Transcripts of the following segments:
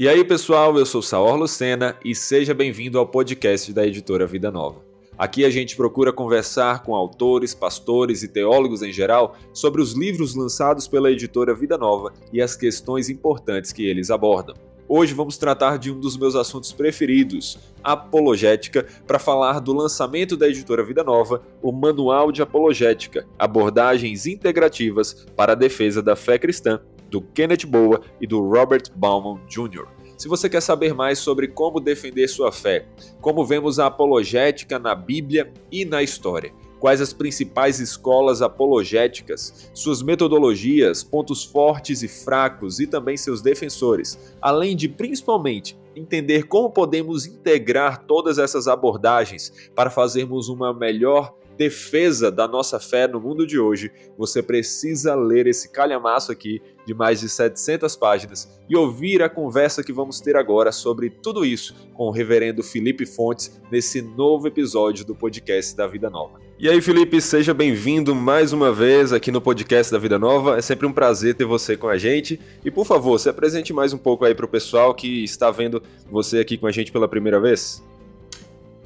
E aí, pessoal, eu sou Saor Lucena e seja bem-vindo ao podcast da editora Vida Nova. Aqui a gente procura conversar com autores, pastores e teólogos em geral sobre os livros lançados pela editora Vida Nova e as questões importantes que eles abordam. Hoje vamos tratar de um dos meus assuntos preferidos, apologética, para falar do lançamento da editora Vida Nova, o Manual de Apologética, abordagens integrativas para a defesa da fé cristã do Kenneth Boa e do Robert Bauman Jr. Se você quer saber mais sobre como defender sua fé, como vemos a apologética na Bíblia e na história, quais as principais escolas apologéticas, suas metodologias, pontos fortes e fracos e também seus defensores, além de principalmente entender como podemos integrar todas essas abordagens para fazermos uma melhor defesa da nossa fé no mundo de hoje, você precisa ler esse calhamaço aqui de mais de 700 páginas e ouvir a conversa que vamos ter agora sobre tudo isso com o reverendo Felipe Fontes nesse novo episódio do podcast da Vida Nova. E aí, Felipe, seja bem-vindo mais uma vez aqui no podcast da Vida Nova. É sempre um prazer ter você com a gente. E por favor, se apresente mais um pouco aí para o pessoal que está vendo você aqui com a gente pela primeira vez.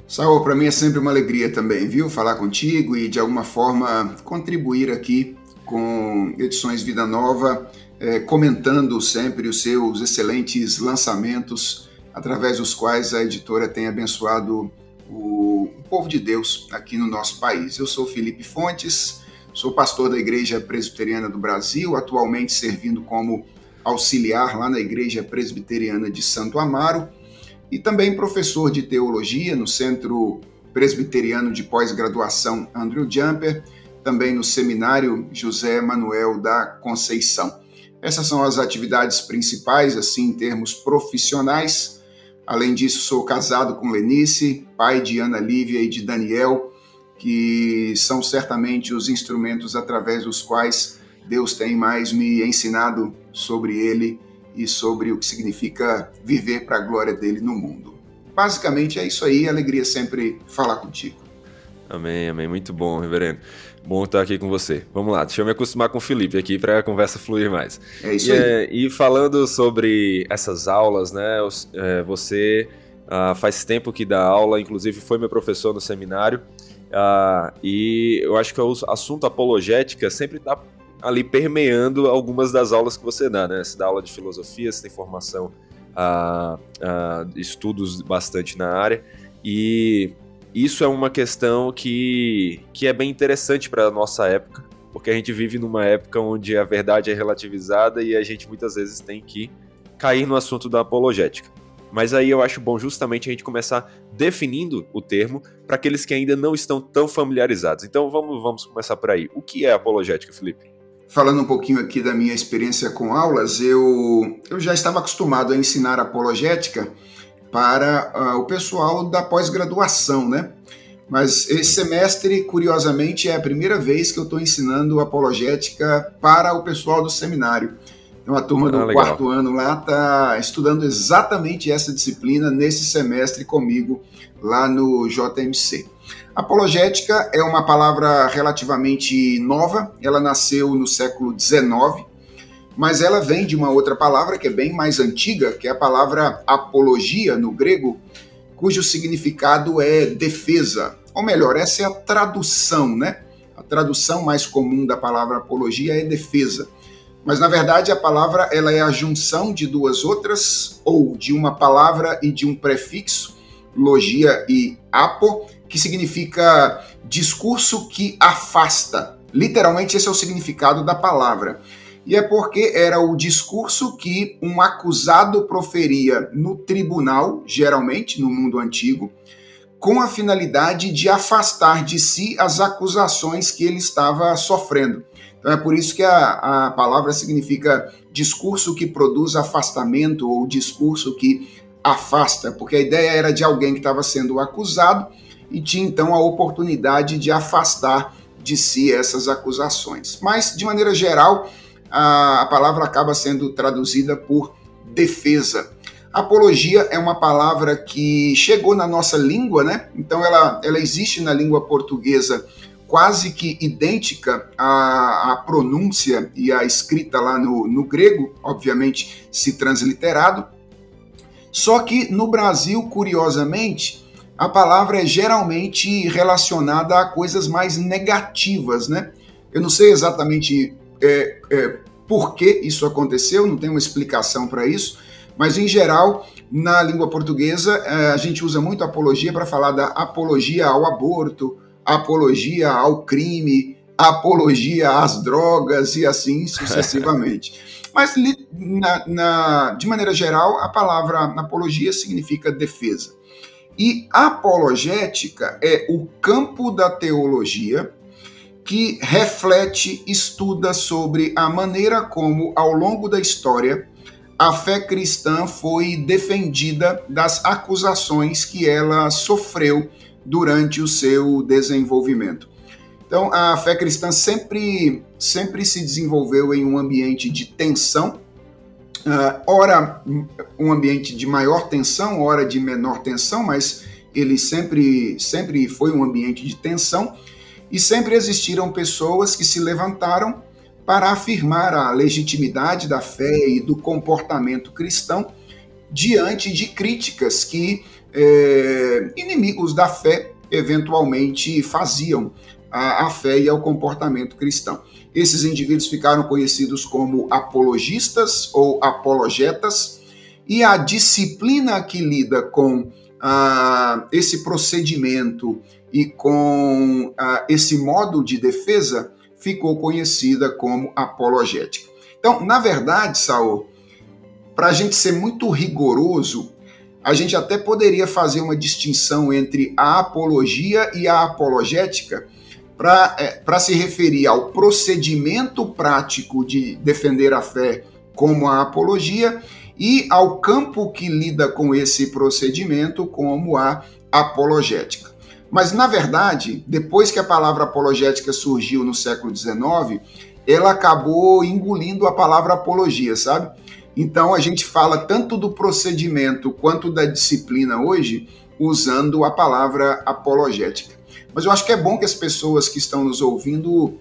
Saul, para mim é sempre uma alegria também, viu? Falar contigo e de alguma forma contribuir aqui com Edições Vida Nova, é, comentando sempre os seus excelentes lançamentos, através dos quais a editora tem abençoado o, o povo de Deus aqui no nosso país. Eu sou Felipe Fontes, sou pastor da Igreja Presbiteriana do Brasil, atualmente servindo como auxiliar lá na Igreja Presbiteriana de Santo Amaro e também professor de teologia no Centro Presbiteriano de Pós-Graduação Andrew Jumper, também no Seminário José Manuel da Conceição. Essas são as atividades principais, assim, em termos profissionais. Além disso, sou casado com Lenice, pai de Ana Lívia e de Daniel, que são certamente os instrumentos através dos quais Deus tem mais me ensinado sobre ele e sobre o que significa viver para a glória dele no mundo. Basicamente é isso aí, alegria sempre falar contigo. Amém, amém. Muito bom, reverendo. Bom estar aqui com você. Vamos lá, deixa eu me acostumar com o Felipe aqui para a conversa fluir mais. É isso e, aí. É, e falando sobre essas aulas, né? É, você uh, faz tempo que dá aula, inclusive foi meu professor no seminário. Uh, e eu acho que o assunto apologética sempre está ali permeando algumas das aulas que você dá, né? Você dá aula de filosofia, você tem formação, uh, uh, estudos bastante na área, e isso é uma questão que, que é bem interessante para a nossa época, porque a gente vive numa época onde a verdade é relativizada e a gente muitas vezes tem que cair no assunto da apologética. Mas aí eu acho bom justamente a gente começar definindo o termo para aqueles que ainda não estão tão familiarizados. Então vamos, vamos começar por aí. O que é apologética, Felipe? Falando um pouquinho aqui da minha experiência com aulas, eu, eu já estava acostumado a ensinar apologética para uh, o pessoal da pós-graduação, né? Mas esse semestre, curiosamente, é a primeira vez que eu estou ensinando apologética para o pessoal do seminário. Então a turma do ah, quarto ano lá está estudando exatamente essa disciplina nesse semestre comigo lá no JMC. Apologética é uma palavra relativamente nova, ela nasceu no século XIX, mas ela vem de uma outra palavra que é bem mais antiga, que é a palavra apologia no grego, cujo significado é defesa. Ou melhor, essa é a tradução, né? A tradução mais comum da palavra apologia é defesa. Mas na verdade a palavra ela é a junção de duas outras ou de uma palavra e de um prefixo, logia e apo, que significa discurso que afasta. Literalmente, esse é o significado da palavra. E é porque era o discurso que um acusado proferia no tribunal, geralmente no mundo antigo, com a finalidade de afastar de si as acusações que ele estava sofrendo. Então é por isso que a, a palavra significa discurso que produz afastamento ou discurso que afasta, porque a ideia era de alguém que estava sendo acusado e tinha então a oportunidade de afastar de si essas acusações. Mas, de maneira geral, a, palavra acaba sendo traduzida por defesa. Apologia é uma palavra que chegou na nossa língua, né? Então ela, ela existe na língua portuguesa quase que idêntica à, à pronúncia e à escrita lá no, no grego, obviamente se transliterado, Só que no Brasil, curiosamente, a palavra é geralmente relacionada a coisas mais negativas, né? Eu não sei exatamente é, é, por que isso aconteceu, não tem uma explicação para isso, mas em geral, na língua portuguesa, é, a gente usa muito apologia para falar da apologia ao aborto, apologia ao crime, apologia às drogas e assim sucessivamente. Mas, na, na, de maneira geral, a palavra apologia significa defesa. E apologética é o campo da teologia que reflete, estuda sobre a maneira como, ao longo da história, a fé cristã foi defendida das acusações que ela sofreu durante o seu desenvolvimento. Então, a fé cristã sempre, sempre se desenvolveu em um ambiente de tensão, uh, ora um ambiente de maior tensão, ora de menor tensão, mas ele sempre, sempre foi um ambiente de tensão, e sempre existiram pessoas que se levantaram para afirmar a legitimidade da fé e do comportamento cristão diante de críticas que é, inimigos da fé eventualmente faziam à, à fé e ao comportamento cristão. Esses indivíduos ficaram conhecidos como apologistas ou apologetas, e a disciplina que lida com ah, esse procedimento e com ah, esse modo de defesa ficou conhecida como apologética. Então, na verdade, Saul, para a gente ser muito rigoroso, a gente até poderia fazer uma distinção entre a apologia e a apologética para é, se referir ao procedimento prático de defender a fé como a apologia e ao campo que lida com esse procedimento como a apologética. Mas, na verdade, depois que a palavra apologética surgiu no século XIX, ela acabou engolindo a palavra apologia, sabe? Então a gente fala tanto do procedimento quanto da disciplina hoje usando a palavra apologética. Mas eu acho que é bom que as pessoas que estão nos ouvindo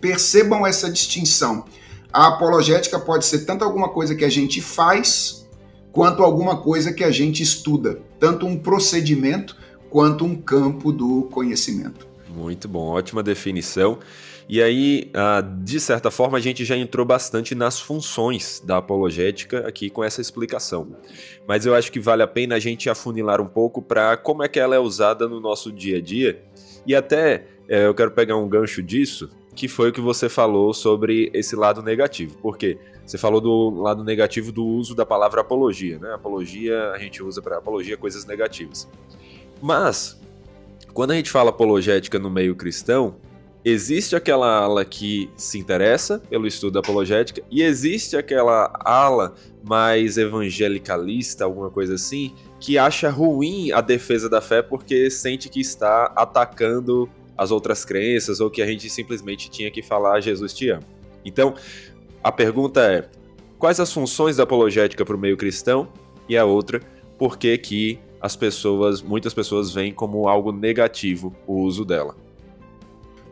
percebam essa distinção. A apologética pode ser tanto alguma coisa que a gente faz, quanto alguma coisa que a gente estuda, tanto um procedimento quanto um campo do conhecimento. Muito bom, ótima definição. E aí, ah, de certa forma, a gente já entrou bastante nas funções da apologética aqui com essa explicação. Mas eu acho que vale a pena a gente afunilar um pouco para como é que ela é usada no nosso dia a dia. E até é, eu quero pegar um gancho disso, que foi o que você falou sobre esse lado negativo. Porque você falou do lado negativo do uso da palavra apologia, né? Apologia a gente usa para apologia coisas negativas. Mas quando a gente fala apologética no meio cristão, existe aquela ala que se interessa pelo estudo da apologética e existe aquela ala mais evangelicalista, alguma coisa assim, que acha ruim a defesa da fé porque sente que está atacando as outras crenças ou que a gente simplesmente tinha que falar Jesus te ama. Então, a pergunta é: quais as funções da apologética para o meio cristão? E a outra, por que que as pessoas, muitas pessoas veem como algo negativo o uso dela?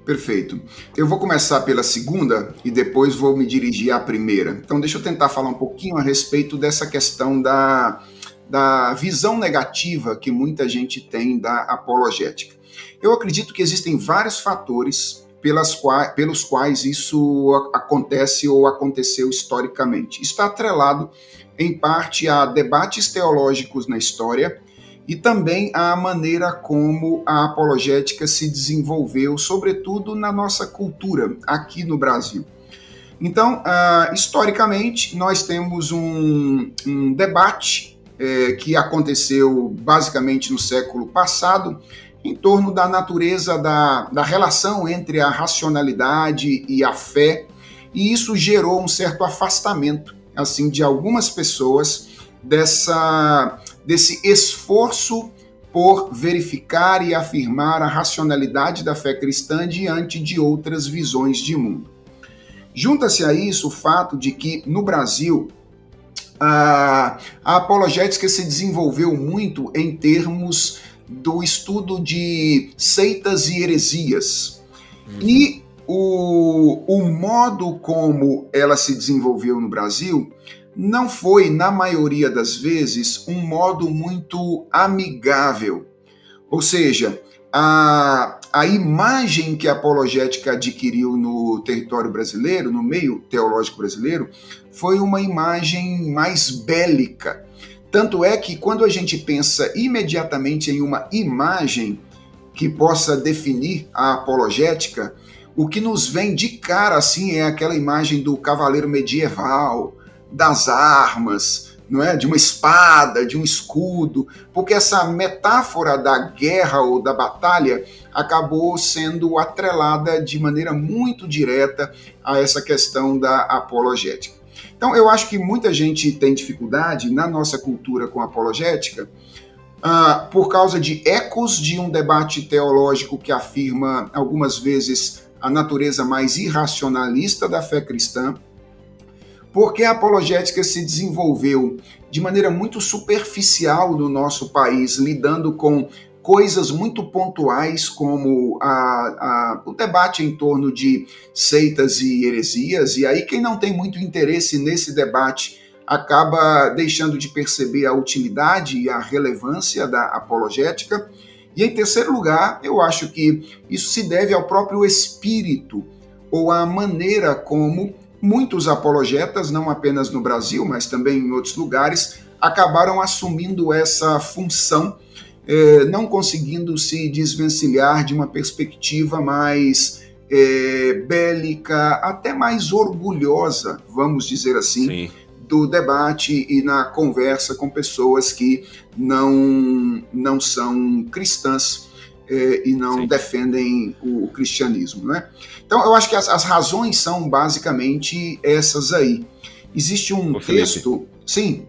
Perfeito. Eu vou começar pela segunda e depois vou me dirigir à primeira. Então, deixa eu tentar falar um pouquinho a respeito dessa questão da, da visão negativa que muita gente tem da apologética. Eu acredito que existem vários fatores quais, pelos quais isso acontece ou aconteceu historicamente. Está atrelado, em parte, a debates teológicos na história e também a maneira como a apologética se desenvolveu, sobretudo na nossa cultura aqui no Brasil. Então, uh, historicamente, nós temos um, um debate é, que aconteceu basicamente no século passado em torno da natureza da, da relação entre a racionalidade e a fé, e isso gerou um certo afastamento assim de algumas pessoas dessa desse esforço por verificar e afirmar a racionalidade da fé cristã diante de outras visões de mundo. Junta-se a isso o fato de que no Brasil a, a apologética se desenvolveu muito em termos do estudo de seitas e heresias. Uhum. E o, o modo como ela se desenvolveu no Brasil não foi, na maioria das vezes, um modo muito amigável. Ou seja, a, a imagem que a apologética adquiriu no território brasileiro, no meio teológico brasileiro, foi uma imagem mais bélica. Tanto é que quando a gente pensa imediatamente em uma imagem que possa definir a apologética, o que nos vem de cara assim é aquela imagem do cavaleiro medieval, das armas, não é? De uma espada, de um escudo, porque essa metáfora da guerra ou da batalha acabou sendo atrelada de maneira muito direta a essa questão da apologética. Então, eu acho que muita gente tem dificuldade na nossa cultura com apologética uh, por causa de ecos de um debate teológico que afirma algumas vezes a natureza mais irracionalista da fé cristã, porque a apologética se desenvolveu de maneira muito superficial no nosso país, lidando com coisas muito pontuais, como a, a, o debate em torno de seitas e heresias, e aí quem não tem muito interesse nesse debate acaba deixando de perceber a utilidade e a relevância da apologética. E em terceiro lugar, eu acho que isso se deve ao próprio espírito ou à maneira como muitos apologetas, não apenas no Brasil, mas também em outros lugares, acabaram assumindo essa função, eh, não conseguindo se desvencilhar de uma perspectiva mais eh, bélica, até mais orgulhosa, vamos dizer assim, Sim. do debate e na conversa com pessoas que não, não são cristãs e não Sim. defendem o, o, cristianismo. Né? Então, eu acho que as, as, razões são basicamente essas aí. Existe um Ô, texto. Sim.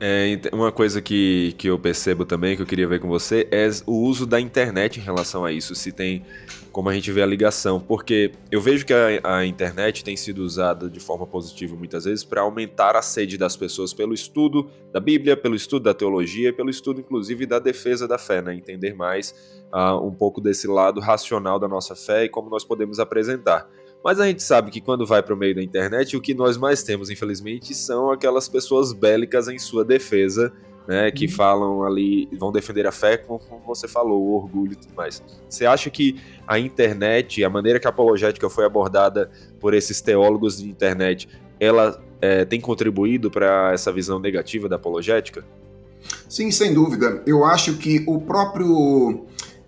É, uma coisa que, que eu percebo também, que eu queria ver com você, é o uso da internet em relação a isso. Se tem como a gente vê a ligação, porque eu vejo que a, a internet tem sido usada de forma positiva muitas vezes para aumentar a sede das pessoas pelo estudo da Bíblia, pelo estudo da teologia, pelo estudo inclusive da defesa da fé, né? entender mais uh, um pouco desse lado racional da nossa fé e como nós podemos apresentar. Mas a gente sabe que quando vai para o meio da internet, o que nós mais temos, infelizmente, são aquelas pessoas bélicas em sua defesa né, que uhum. falam ali, vão defender a fé, como, você falou, o orgulho e tudo mais. Você acha que a internet, a maneira que a apologética foi abordada por esses teólogos de internet, ela é, tem contribuído para essa visão negativa da apologética? Sim, sem dúvida. Eu acho que o próprio.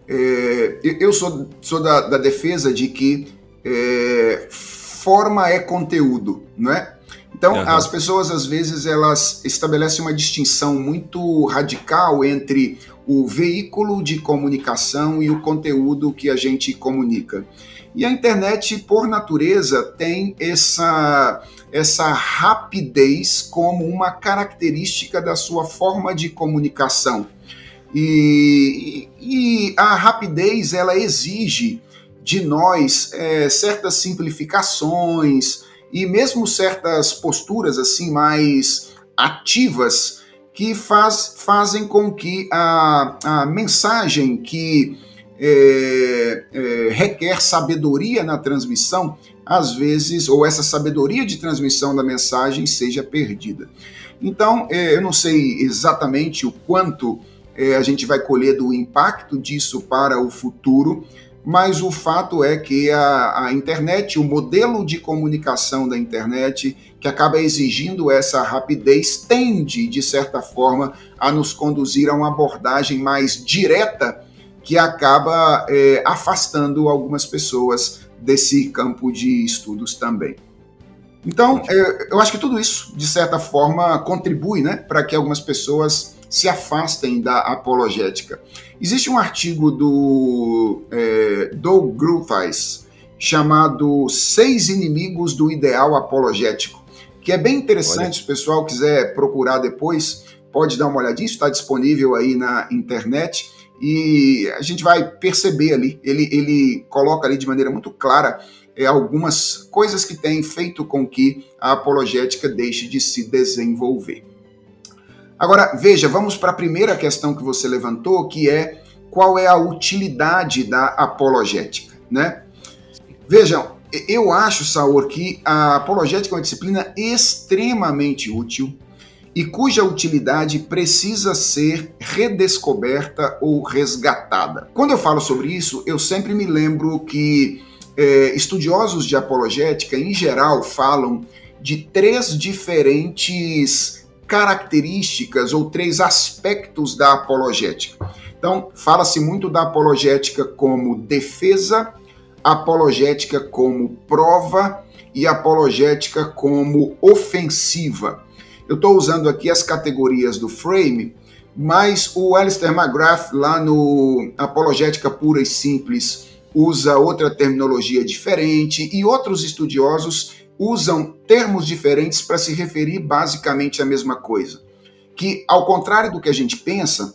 É, eu sou, sou da, da defesa de que é, forma é conteúdo, não é? Então, uhum. as pessoas às vezes elas estabelecem uma distinção muito radical entre o veículo de comunicação e o conteúdo que a gente comunica. E a internet, por natureza, tem essa, essa rapidez como uma característica da sua forma de comunicação. E, e a rapidez ela exige de nós é, certas simplificações, e mesmo certas posturas assim mais ativas que faz, fazem com que a, a mensagem que é, é, requer sabedoria na transmissão, às vezes, ou essa sabedoria de transmissão da mensagem seja perdida. Então, é, eu não sei exatamente o quanto é, a gente vai colher do impacto disso para o futuro, mas o fato é que a, a, internet, o modelo de comunicação da internet, que acaba exigindo essa rapidez, tende, de certa forma, a nos conduzir a uma abordagem mais direta que acaba é, afastando algumas pessoas desse campo de estudos também. Então, é, eu acho que tudo isso, de certa forma, contribui né, para que algumas pessoas se afastem da apologética. Existe um artigo do é, Doug Gruthais chamado Seis Inimigos do Ideal Apologético, que é bem interessante, se o pessoal quiser procurar depois, pode dar uma olhadinha, está disponível aí na internet. E a gente vai perceber ali, ele, ele coloca ali de maneira muito clara é, algumas coisas que têm feito com que a apologética deixe de se desenvolver. Agora, veja, vamos para a primeira questão que você levantou, que é qual é a utilidade da apologética, né? Vejam, eu acho, Saor, que a apologética é uma disciplina extremamente útil e cuja utilidade precisa ser redescoberta ou resgatada. Quando eu falo sobre isso, eu sempre me lembro que é, estudiosos de apologética, em geral, falam de três diferentes características ou três aspectos da apologética. Então, fala-se muito da apologética como defesa, apologética como prova e apologética como ofensiva. Eu estou usando aqui as categorias do Frame, mas o Alistair McGrath, lá no Apologética Pura e Simples, usa outra terminologia diferente e outros estudiosos usam termos diferentes para se referir basicamente à mesma coisa. Que, ao contrário do que a gente pensa,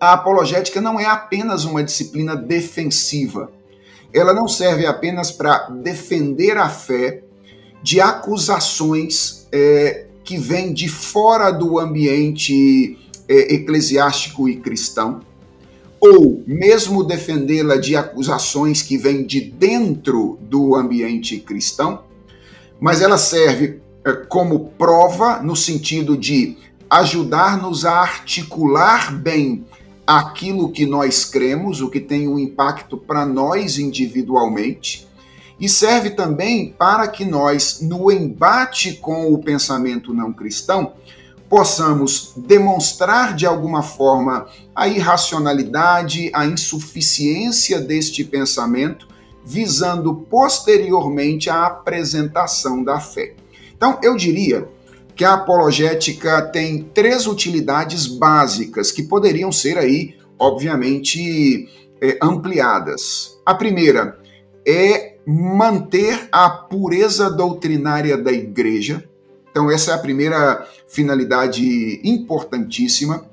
a apologética não é apenas uma disciplina defensiva. Ela não serve apenas para defender a fé de acusações é, que vem de fora do ambiente é, eclesiástico e cristão, ou mesmo defendê-la de acusações que vêm de dentro do ambiente cristão, mas ela serve é, como prova no sentido de ajudar-nos a articular bem aquilo que nós cremos, o que tem um impacto para nós individualmente e serve também para que nós, no embate com o pensamento não cristão, possamos demonstrar de alguma forma a irracionalidade, a insuficiência deste pensamento, visando posteriormente a apresentação da fé. Então, eu diria que a apologética tem três utilidades básicas que poderiam ser aí, obviamente, é, ampliadas. A primeira é manter a pureza doutrinária da igreja. Então, essa é a primeira finalidade importantíssima.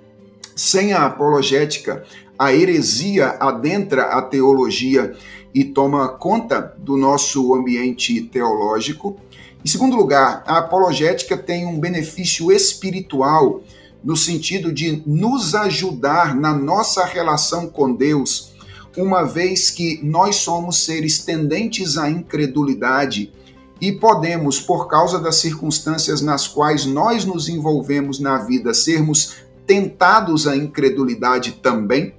Sem a apologética, a heresia adentra a teologia e toma conta do nosso ambiente teológico. Em segundo lugar, a apologética tem um benefício espiritual no sentido de nos ajudar na nossa relação com Deus uma vez que nós somos seres tendentes à incredulidade e podemos, por causa das circunstâncias nas quais nós nos envolvemos na vida, sermos tentados à incredulidade também.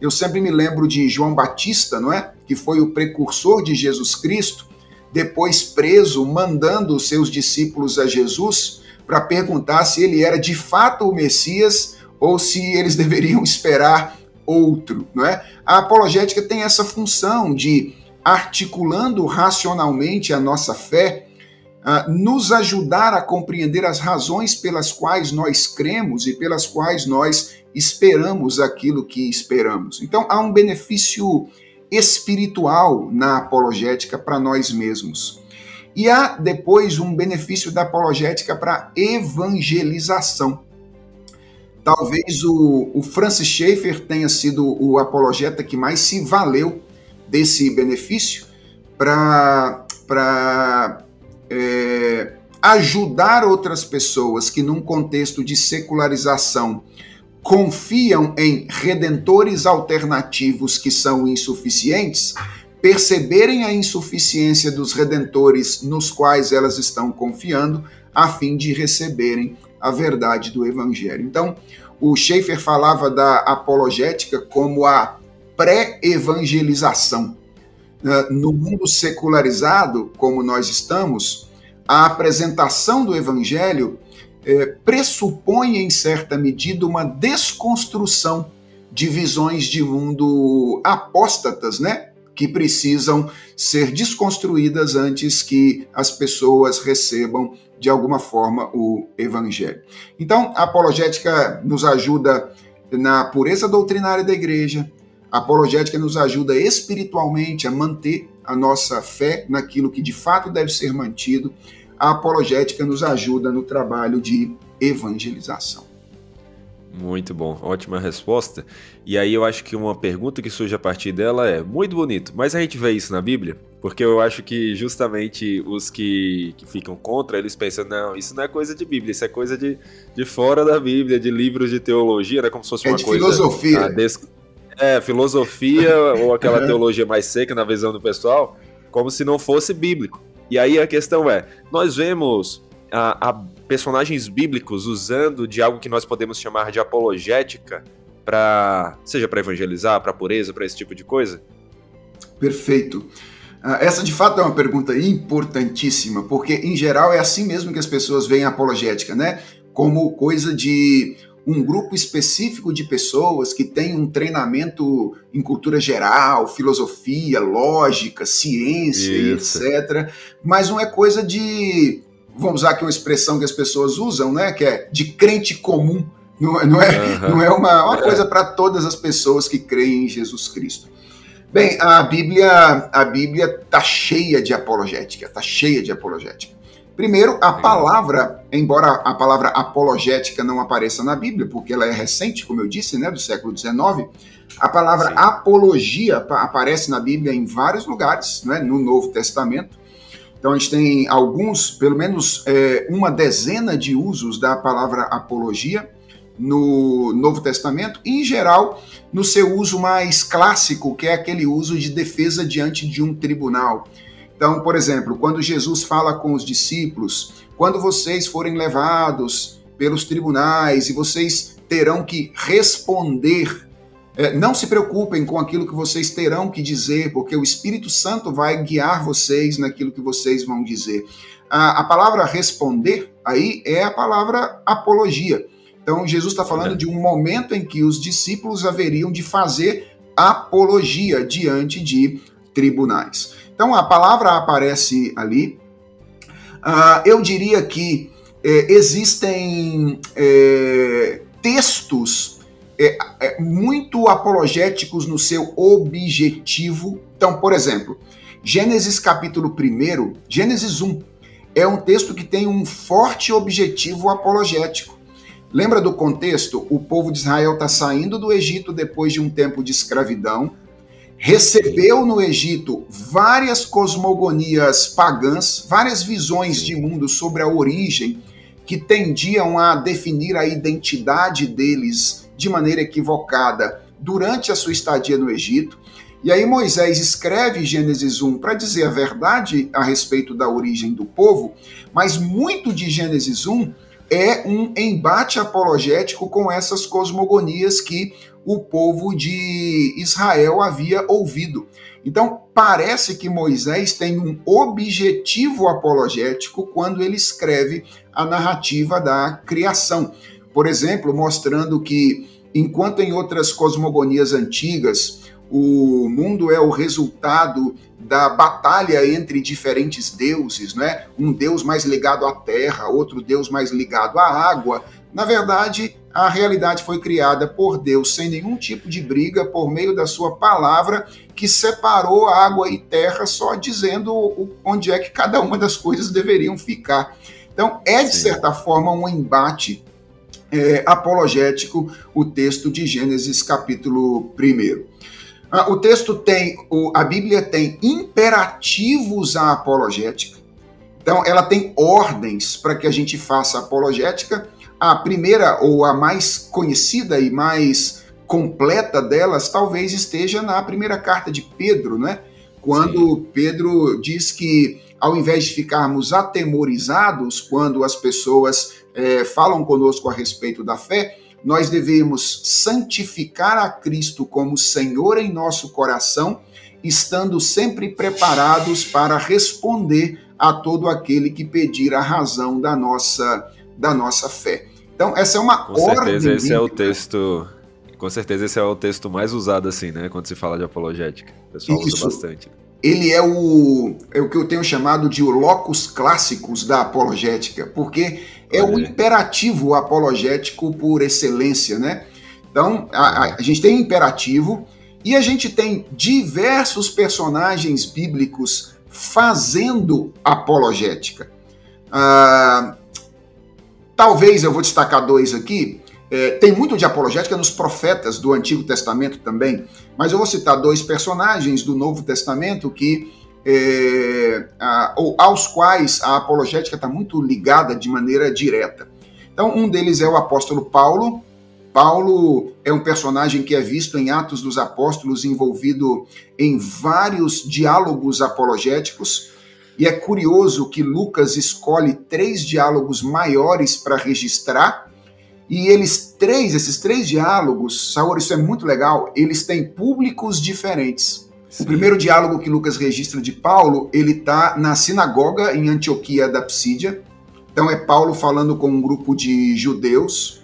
Eu sempre me lembro de João Batista, não é? Que foi o precursor de Jesus Cristo, depois preso, mandando os seus discípulos a Jesus para perguntar se ele era de fato o Messias ou se eles deveriam esperar outro, não é? A apologética tem essa função de articulando racionalmente a nossa fé, uh, nos ajudar a compreender as razões pelas quais nós cremos e pelas quais nós esperamos aquilo que esperamos. Então há um benefício espiritual na apologética para nós mesmos. E há depois um benefício da apologética para evangelização. Talvez o, o Francis Schaeffer tenha sido o apologeta que mais se valeu desse benefício para é, ajudar outras pessoas que, num contexto de secularização, confiam em redentores alternativos que são insuficientes, perceberem a insuficiência dos redentores nos quais elas estão confiando, a fim de receberem a verdade do Evangelho. Então, o Schaeffer falava da apologética como a pré-evangelização. Ah, no mundo secularizado, como nós estamos, a apresentação do Evangelho é, pressupõe, em certa medida, uma desconstrução de visões de mundo apóstatas, né? Que precisam ser desconstruídas antes que as pessoas recebam de alguma forma o evangelho. Então, a apologética nos ajuda na pureza doutrinária da igreja, a apologética nos ajuda espiritualmente a manter a nossa fé naquilo que de fato deve ser mantido. A apologética nos ajuda no trabalho de evangelização. Muito bom, ótima resposta. E aí eu acho que uma pergunta que surge a partir dela é: muito bonito, mas a gente vê isso na Bíblia? Porque eu acho que justamente os que, que ficam contra, eles pensam, não, isso não é coisa de Bíblia, isso é coisa de, de fora da Bíblia, de livros de teologia, né? Como se fosse é uma de coisa. Filosofia. des... É, filosofia ou aquela teologia mais seca na visão do pessoal, como se não fosse bíblico. E aí a questão é: nós vemos a, a personagens bíblicos usando de algo que nós podemos chamar de apologética para seja para evangelizar, para pureza, para esse tipo de coisa? Perfeito. Ah, essa de fato é uma pergunta importantíssima, porque em geral é assim mesmo que as pessoas veem a apologética, né? Como coisa de um grupo específico de pessoas que tem um treinamento em cultura geral, filosofia, lógica, ciência, Isso. etc. Mas não é coisa de, vamos usar aqui uma expressão que as pessoas usam, né? Que é de crente comum. Não, é, não é, uhum. não é uma, uma coisa para todas as pessoas que creem em Jesus Cristo. Bem, a Bíblia a Bíblia está cheia de apologética, está cheia de apologética. Primeiro, a palavra, embora a palavra apologética não apareça na Bíblia, porque ela é recente, como eu disse, né, do século XIX, a palavra Sim. apologia aparece na Bíblia em vários lugares, né, no Novo Testamento. Então a gente tem alguns, pelo menos é, uma dezena de usos da palavra apologia no Novo Testamento, e em geral no seu uso mais clássico, que é aquele uso de defesa diante de um tribunal. Então, por exemplo, quando Jesus fala com os discípulos, quando vocês forem levados pelos tribunais e vocês terão que responder, é, não se preocupem com aquilo que vocês terão que dizer, porque o Espírito Santo vai guiar vocês naquilo que vocês vão dizer. A, a palavra responder aí é a palavra apologia. Então, Jesus está falando de um momento em que os discípulos haveriam de fazer apologia diante de tribunais. Então a palavra aparece ali. Uh, eu diria que é, existem é, textos é, é, muito apologéticos no seu objetivo. Então, por exemplo, Gênesis capítulo 1, Gênesis 1, é um texto que tem um forte objetivo apologético. Lembra do contexto? O povo de Israel está saindo do Egito depois de um tempo de escravidão recebeu no Egito várias cosmogonias pagãs, várias visões de mundo sobre a origem que tendiam a definir a identidade deles de maneira equivocada durante a sua estadia no Egito. E aí Moisés escreve Gênesis 1 para dizer a verdade a respeito da origem do povo, mas muito de Gênesis 1 é um embate apologético com essas cosmogonias que o povo de Israel havia ouvido. Então, parece que Moisés tem um objetivo apologético quando ele escreve a narrativa da criação. Por exemplo, mostrando que, enquanto em outras cosmogonias antigas, o mundo é o resultado da batalha entre diferentes deuses, né? Um deus mais ligado à terra, outro deus mais ligado à água. Na verdade, a realidade foi criada por Deus sem nenhum tipo de briga, por meio da sua palavra, que separou água e terra, só dizendo onde é que cada uma das coisas deveriam ficar. Então, é de certa forma um embate é, apologético o texto de Gênesis, capítulo 1. Ah, o texto tem, a Bíblia tem imperativos à apologética. Então, ela tem ordens para que a gente faça apologética a primeira ou a mais conhecida e mais completa delas talvez esteja na primeira carta de Pedro, né? Quando Sim. Pedro diz que ao invés de ficarmos atemorizados quando as pessoas é, falam conosco a respeito da fé, nós devemos santificar a Cristo como Senhor em nosso coração, estando sempre preparados para responder a todo aquele que pedir a razão da nossa da nossa fé. Então, essa é uma Com ordem. Com certeza, esse bíblica. é o texto. Com certeza, esse é o texto mais usado, assim, né? Quando se fala de apologética. O pessoal Isso. usa bastante. Ele é o, é o que eu tenho chamado de o locus clássicos da apologética, porque é o imperativo apologético por excelência, né? Então, a, a, gente tem imperativo e a gente tem diversos personagens bíblicos fazendo apologética. Ah, Talvez eu vou destacar dois aqui. É, tem muito de apologética nos profetas do Antigo Testamento também, mas eu vou citar dois personagens do Novo Testamento que é, a, ou, aos quais a apologética está muito ligada de maneira direta. Então, um deles é o apóstolo Paulo, Paulo é um personagem que é visto em Atos dos Apóstolos envolvido em vários diálogos apologéticos, e é curioso que Lucas escolhe três diálogos maiores para registrar, e eles três, esses três diálogos, Saúl, isso é muito legal, eles têm públicos diferentes. Sim. O primeiro diálogo que Lucas registra de Paulo, ele está na sinagoga em Antioquia da Psídia. Então é Paulo falando com um grupo de judeus.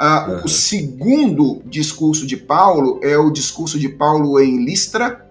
Uh, uhum. O segundo discurso de Paulo é o discurso de Paulo em Listra,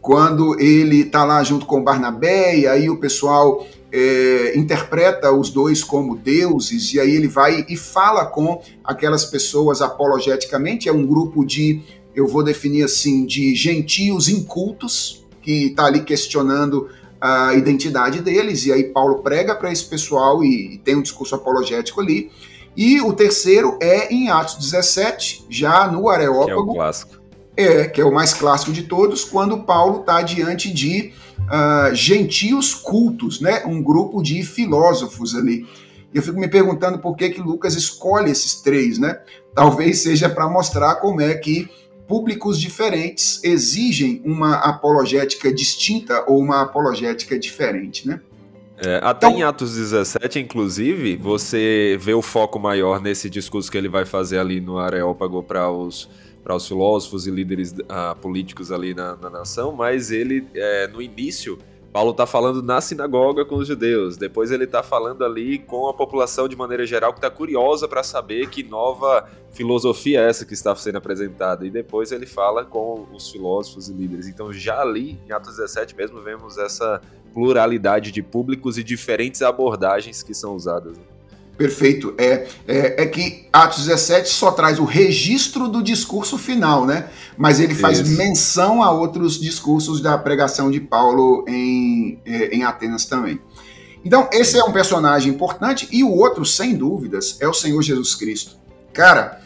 quando ele está lá junto com Barnabé, e aí o pessoal é, interpreta os dois como deuses, e aí ele vai e fala com aquelas pessoas apologeticamente, é um grupo de, eu vou definir assim, de gentios incultos, que está ali questionando a identidade deles, e aí Paulo prega para esse pessoal e, e tem um discurso apologético ali. E o terceiro é em Atos 17, já no Areópago. Que é o clássico. É, que é o mais clássico de todos, quando Paulo está diante de uh, gentios cultos, né? Um grupo de filósofos ali. E eu fico me perguntando por que que Lucas escolhe esses três, né? Talvez seja para mostrar como é que públicos diferentes exigem uma apologética distinta ou uma apologética diferente, né? É, até então, em Atos 17, inclusive, você vê o foco maior nesse discurso que ele vai fazer ali no Areópago para os para os filósofos e líderes uh, políticos ali na, na, nação, mas ele, é, no início, Paulo está falando na sinagoga com os judeus, depois ele está falando ali com a população de maneira geral que está curiosa para saber que nova filosofia é essa que está sendo apresentada, e depois ele fala com os filósofos e líderes. Então, já ali em Atos 17 mesmo, vemos essa pluralidade de públicos e diferentes abordagens que são usadas. Né? Perfeito. É, é, é, que Atos 17 só traz o registro do discurso final, né? Mas ele faz Isso. menção a outros discursos da pregação de Paulo em, é, em Atenas também. Então, esse é um personagem importante, e o outro, sem dúvidas, é o Senhor Jesus Cristo. Cara,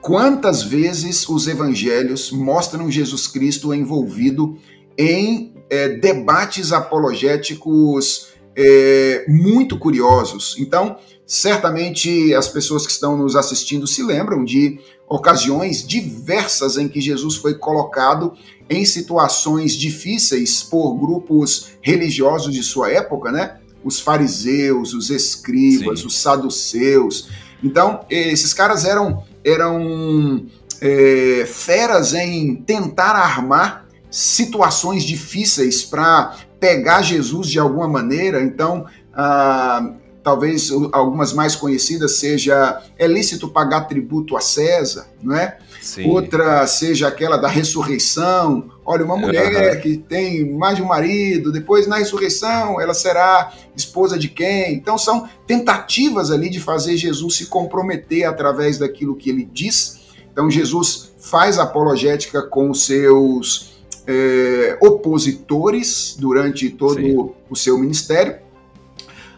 quantas vezes os evangelhos mostram Jesus Cristo envolvido em é, debates apologéticos é, muito curiosos? Então, Certamente as pessoas que estão nos assistindo se lembram de ocasiões diversas em que Jesus foi colocado em situações difíceis por grupos religiosos de sua época, né? Os fariseus, os escribas, Sim. os saduceus. Então, esses caras eram, eram é, feras em tentar armar situações difíceis para pegar Jesus de alguma maneira. Então, ah, talvez algumas mais conhecidas seja é lícito pagar tributo a César, não é? Sim. Outra seja aquela da ressurreição. Olha, uma mulher uhum. que tem mais de um marido, depois na ressurreição ela será esposa de quem? Então são tentativas ali de fazer Jesus se comprometer através daquilo que ele diz. Então Jesus faz apologética com os seus é, opositores durante todo Sim. o seu ministério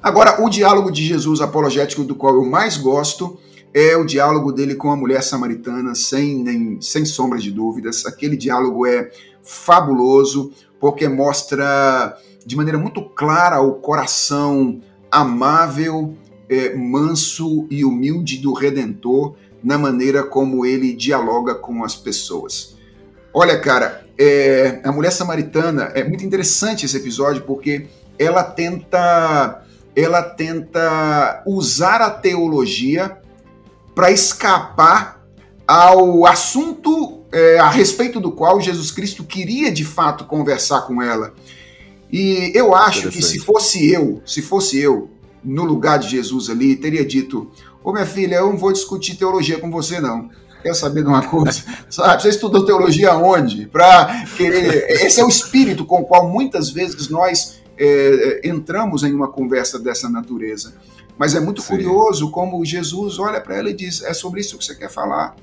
Agora, o diálogo de Jesus apologético do qual eu mais gosto é o diálogo dele com a mulher samaritana, sem, nem, sem sombra de dúvidas. Aquele diálogo é fabuloso, porque mostra de maneira muito clara o coração amável, é, manso e humilde do Redentor na maneira como ele dialoga com as pessoas. Olha, cara, é, a mulher samaritana é muito interessante esse episódio porque ela tenta ela tenta usar a teologia para escapar ao assunto é, a respeito do qual Jesus Cristo queria de fato conversar com ela. E eu acho que se fosse eu, se fosse eu, no lugar de Jesus ali, teria dito: Ô minha filha, eu não vou discutir teologia com você, não. Quer saber de uma coisa? Sabe, você estudou teologia onde? Para querer. Esse é o espírito com o qual muitas vezes nós é, é, entramos em uma conversa dessa natureza. Mas é muito Sim. curioso como Jesus olha para ela e diz: é sobre isso que você quer falar.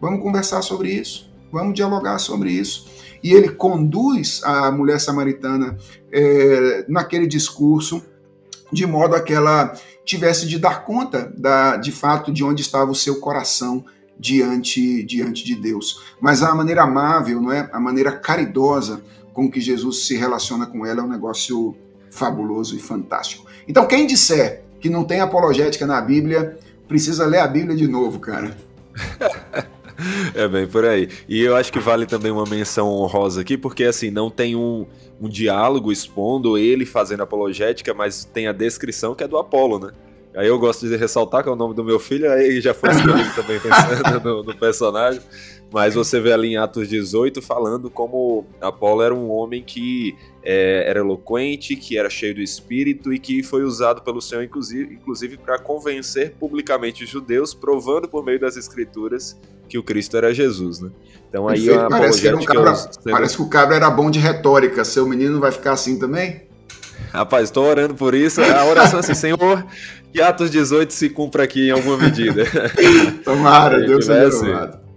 Vamos conversar sobre isso. Vamos dialogar sobre isso. E ele conduz a mulher samaritana é, naquele discurso de modo a que ela tivesse de dar conta da, de fato de onde estava o seu coração diante diante de Deus. Mas a maneira amável, não é? A maneira caridosa com que Jesus se relaciona com ela é um negócio fabuloso e fantástico. Então, quem disser que não tem apologética na Bíblia, precisa ler a Bíblia de novo, cara. é bem por aí. E eu acho que vale também uma menção honrosa aqui, porque assim, não tem um, um diálogo expondo ele fazendo apologética, mas tem a descrição que é do Apolo, né? Aí eu gosto de ressaltar que é o nome do meu filho, aí já foi escolhido também pensando no, no, personagem. Mas você vê ali em Atos 18 falando como Apolo era um homem que é, era eloquente, que era cheio do espírito e que foi usado pelo Senhor, inclusive, inclusive para convencer publicamente os judeus, provando por meio das escrituras que o Cristo era Jesus, né? Então aí parece, que, um cabra, parece que o cabra era bom de retórica. Seu menino vai ficar assim também? Rapaz, estou orando por isso. A oração é assim, Senhor, que Atos 18 se cumpra aqui em alguma medida. Tomara, Deus seja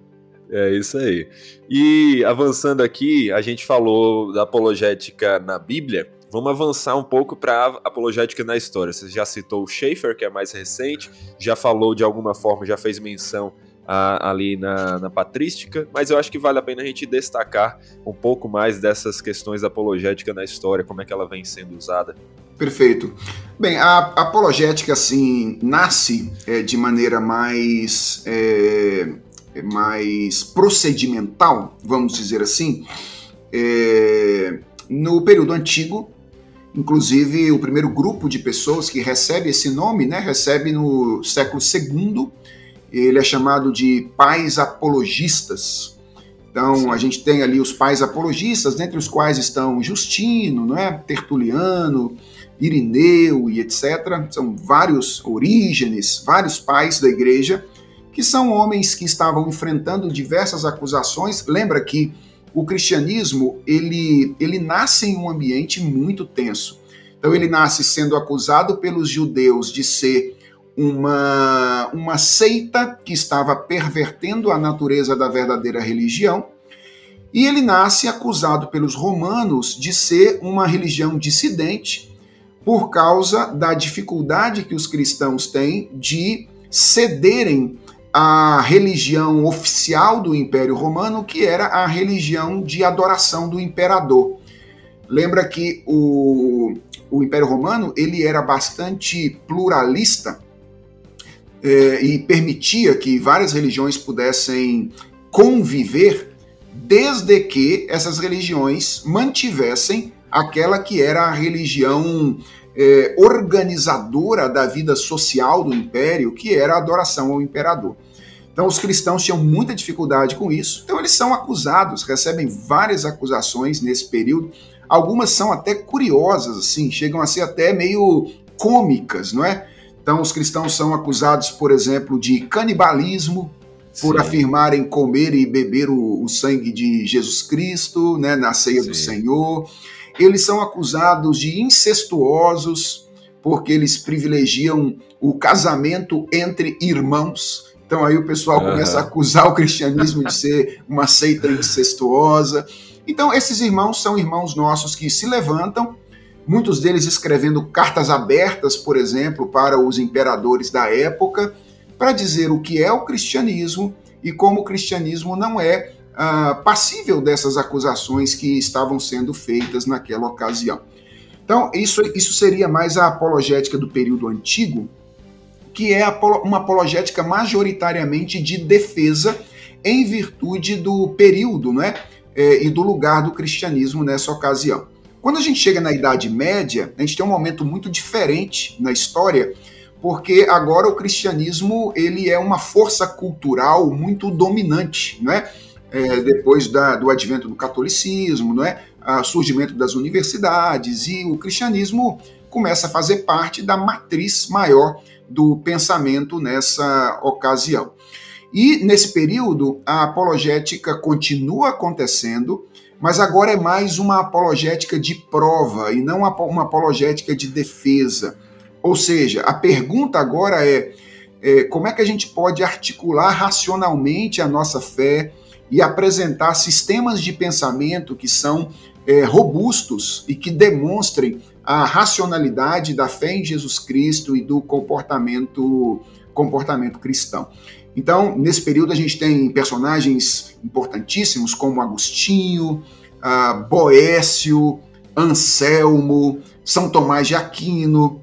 É isso aí. E avançando aqui, a gente falou da apologética na Bíblia. Vamos avançar um pouco para apologética na história. Você já citou o Schaeffer, que é mais recente, já falou de alguma forma, já fez menção a, ali na, na patrística, mas eu acho que vale a pena a gente destacar um pouco mais dessas questões da apologética na história, como é que ela vem sendo usada. Perfeito. Bem, a apologética, assim, nasce é, de maneira mais, é, mais procedimental, vamos dizer assim, é, no período antigo, Inclusive, o primeiro grupo de pessoas que recebe esse nome, né, recebe no século II, ele é chamado de pais apologistas. Então, Sim. a gente tem ali os pais apologistas, dentre os quais estão Justino, não é? Tertuliano, Irineu e etc. São vários Orígenes, vários pais da igreja, que são homens que estavam enfrentando diversas acusações. Lembra que o cristianismo, ele, ele nasce em um ambiente muito tenso. Então, ele nasce sendo acusado pelos judeus de ser uma, uma seita que estava pervertendo a natureza da verdadeira religião, e ele nasce acusado pelos romanos de ser uma religião dissidente por causa da dificuldade que os cristãos têm de cederem à religião oficial do Império Romano, que era a religião de adoração do imperador. Lembra que o, o Império Romano ele era bastante pluralista é, e permitia que várias religiões pudessem conviver, desde que essas religiões mantivessem aquela que era a religião é, organizadora da vida social do império, que era a adoração ao imperador. Então, os cristãos tinham muita dificuldade com isso, então, eles são acusados, recebem várias acusações nesse período. Algumas são até curiosas, assim, chegam a ser até meio cômicas, não é? Então, os cristãos são acusados, por exemplo, de canibalismo, por Sim. afirmarem comer e beber o, o, sangue de Jesus Cristo, né, na ceia Sim. do Senhor. Eles são acusados de incestuosos, porque eles privilegiam o casamento entre irmãos. Então aí o pessoal uhum. começa a acusar o cristianismo de ser uma seita incestuosa. Então esses irmãos são irmãos nossos que se levantam muitos deles escrevendo cartas abertas, por exemplo, para os imperadores da época, para dizer o que é o cristianismo e como o cristianismo não é uh, passível dessas acusações que estavam sendo feitas naquela ocasião. Então, isso, isso seria mais a apologética do período antigo, que é uma apologética majoritariamente de defesa em virtude do período né, e do lugar do cristianismo nessa ocasião. Quando a gente chega na Idade Média, a gente tem um momento muito diferente na história, porque agora o cristianismo ele é uma força cultural muito dominante, né? É, depois da, do advento do catolicismo, não é? O surgimento das universidades e o cristianismo começa a fazer parte da matriz maior do pensamento nessa ocasião. E nesse período a apologética continua acontecendo, mas agora é mais uma apologética de prova e não uma apologética de defesa. Ou seja, a pergunta agora é, é como é que a gente pode articular racionalmente a nossa fé e apresentar sistemas de pensamento que são é, robustos e que demonstrem a racionalidade da fé em Jesus Cristo e do comportamento comportamento cristão. Então, nesse período, a gente tem personagens importantíssimos como Agostinho, uh, Boécio, Anselmo, São Tomás de Aquino,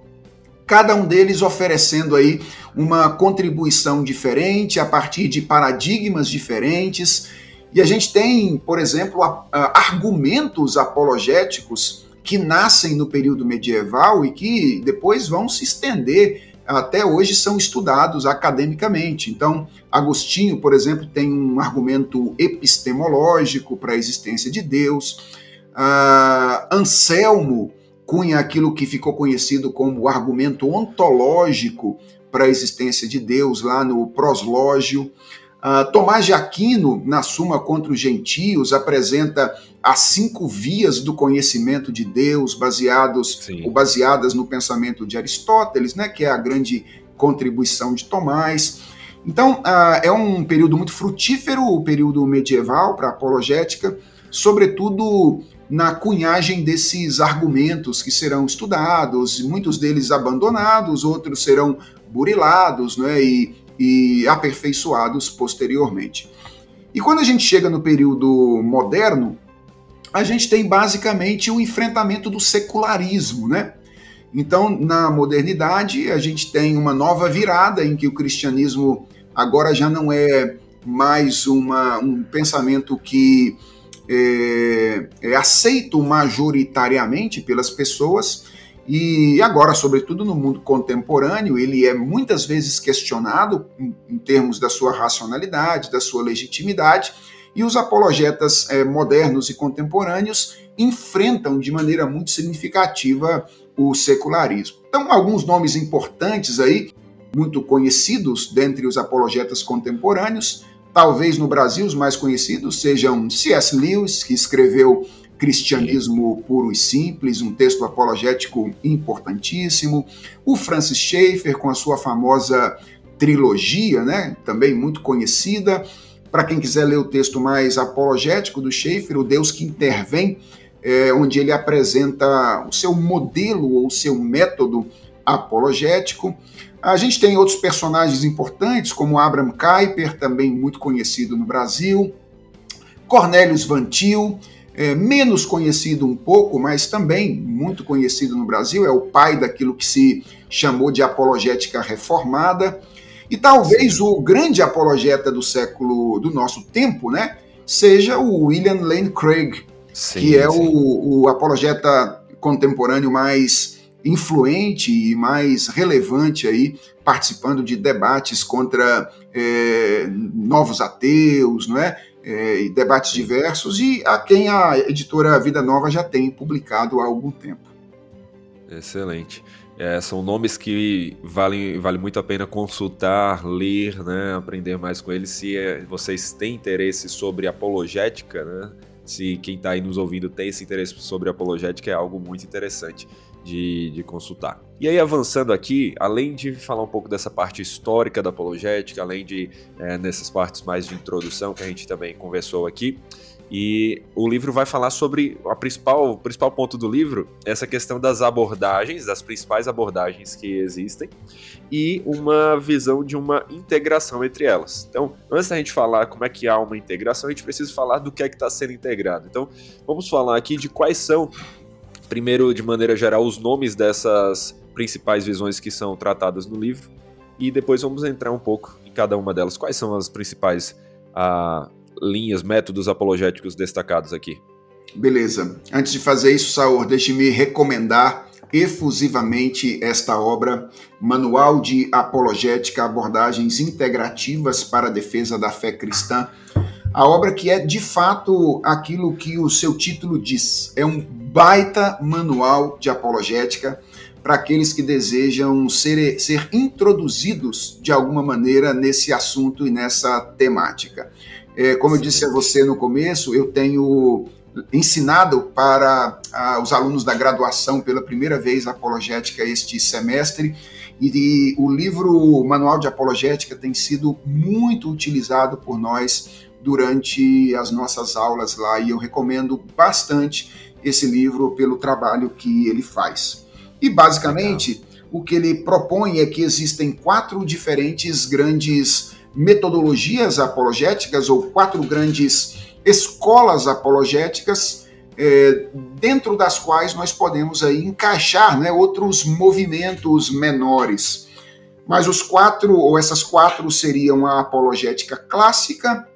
cada um deles oferecendo aí uma contribuição diferente a partir de paradigmas diferentes. E a gente tem, por exemplo, argumentos apologéticos que nascem no período medieval e que depois vão se estender até hoje são estudados academicamente. Então, Agostinho, por exemplo, tem um argumento epistemológico para a existência de Deus. Uh, Anselmo cunha aquilo que ficou conhecido como o argumento ontológico para a existência de Deus, lá no Proslógio. Uh, Tomás de Aquino, na Suma contra os Gentios, apresenta as cinco vias do conhecimento de Deus, baseados Sim. ou baseadas no pensamento de Aristóteles, né, que é a grande contribuição de Tomás. Então, uh, é um período muito frutífero, o período medieval para a apologética, sobretudo na cunhagem desses argumentos que serão estudados, muitos deles abandonados, outros serão burilados né, e, e aperfeiçoados posteriormente. E quando a gente chega no período moderno, a gente tem basicamente o enfrentamento do secularismo, né? Então, na modernidade, a gente tem uma nova virada em que o cristianismo agora já não é mais uma, um pensamento que é, é aceito majoritariamente pelas pessoas e agora, sobretudo no mundo contemporâneo, ele é muitas vezes questionado em, em termos da sua racionalidade, da sua legitimidade, e os apologetas é, modernos e contemporâneos enfrentam de maneira muito significativa o secularismo. Então, alguns nomes importantes aí, muito conhecidos dentre os apologetas contemporâneos, Talvez no Brasil os mais conhecidos sejam C.S. Lewis, que escreveu Cristianismo Puro e Simples, um texto apologético importantíssimo. O Francis Schaeffer, com a sua famosa trilogia, né, também muito conhecida. Para quem quiser ler o texto mais apologético do Schaeffer, O Deus que Intervém, é, onde ele apresenta o seu modelo ou o seu método apologético. A gente tem outros personagens importantes, como Abraham Kuyper, também muito conhecido no Brasil, Cornelius Vantil, é, menos conhecido um pouco, mas também muito conhecido no Brasil, é o pai daquilo que se chamou de apologética reformada. E talvez o grande apologeta do século, do nosso tempo, né, seja o William Lane Craig, sim, que é o, o apologeta contemporâneo mais influente e mais relevante aí, participando de debates contra é, novos ateus, não é? é? e debates diversos, e a quem a editora Vida Nova já tem publicado há algum tempo. Excelente. É, são nomes que valem, vale muito a pena consultar, ler, né, aprender mais com eles. Se é, vocês têm interesse sobre apologética, né, se quem está aí nos ouvindo tem esse interesse sobre apologética, é algo muito interessante de, de consultar. E aí, avançando aqui, além de falar um pouco dessa parte histórica da apologética, além de é, nessas partes mais de introdução que a gente também conversou aqui, e o livro vai falar sobre a principal, o principal ponto do livro, essa questão das abordagens, das principais abordagens que existem, e uma visão de uma integração entre elas. Então, antes da gente falar como é que há uma integração, a gente precisa falar do que é que está sendo integrado. Então, vamos falar aqui de quais são primeiro, de maneira geral, os nomes dessas principais visões que são tratadas no livro, e depois vamos entrar um pouco em cada uma delas. Quais são as principais ah, linhas, métodos apologéticos destacados aqui? Beleza. Antes de fazer isso, Saur, deixe-me recomendar efusivamente esta obra, Manual de Apologética Abordagens Integrativas para a Defesa da Fé Cristã. A obra que é de fato aquilo que o seu título diz. É um baita manual de apologética para aqueles que desejam ser, ser introduzidos de alguma maneira nesse assunto e nessa temática. É, como eu disse a você no começo, eu tenho ensinado para ah, os alunos da graduação pela primeira vez apologética este semestre e, e o livro Manual de Apologética tem sido muito utilizado por nós durante as nossas aulas lá e eu recomendo bastante esse livro pelo trabalho que ele faz. E basicamente Legal. o que ele propõe é que existem quatro diferentes grandes metodologias apologéticas ou quatro grandes escolas apologéticas é, dentro das quais nós podemos aí encaixar né, outros movimentos menores. Mas os quatro, ou essas quatro, seriam a apologética clássica,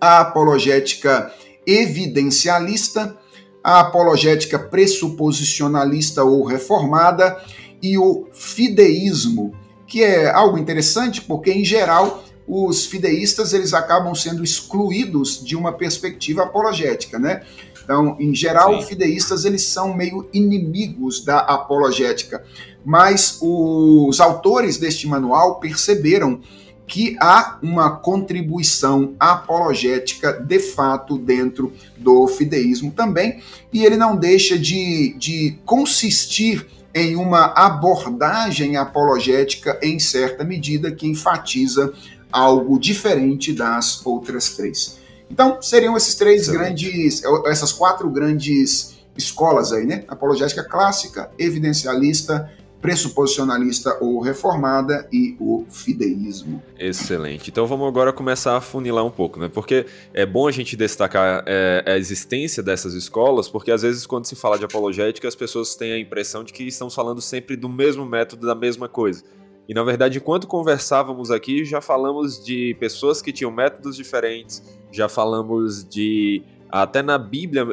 a apologética evidencialista, a apologética pressuposicionalista ou reformada e o fideísmo, que é algo interessante porque, em geral, os fideístas eles acabam sendo excluídos de uma perspectiva apologética, né? Então, em geral, Sim. fideístas eles são meio inimigos da apologética, mas os autores deste manual perceberam que há uma contribuição apologética de fato dentro do fideísmo também, e ele não deixa de, de consistir em uma abordagem apologética em certa medida que enfatiza algo diferente das outras três. Então, seriam esses três grandes, essas quatro grandes escolas aí, né? Apologética clássica, evidencialista, pressuposicionalista ou reformada e o fideísmo. Excelente. Então vamos agora começar a funilar um pouco, né? Porque é bom a gente destacar é, a existência dessas escolas, porque às vezes quando se fala de apologética as pessoas têm a impressão de que estamos falando sempre do mesmo método, da mesma coisa. E na verdade, enquanto conversávamos aqui, já falamos de pessoas que tinham métodos diferentes, já falamos de até na Bíblia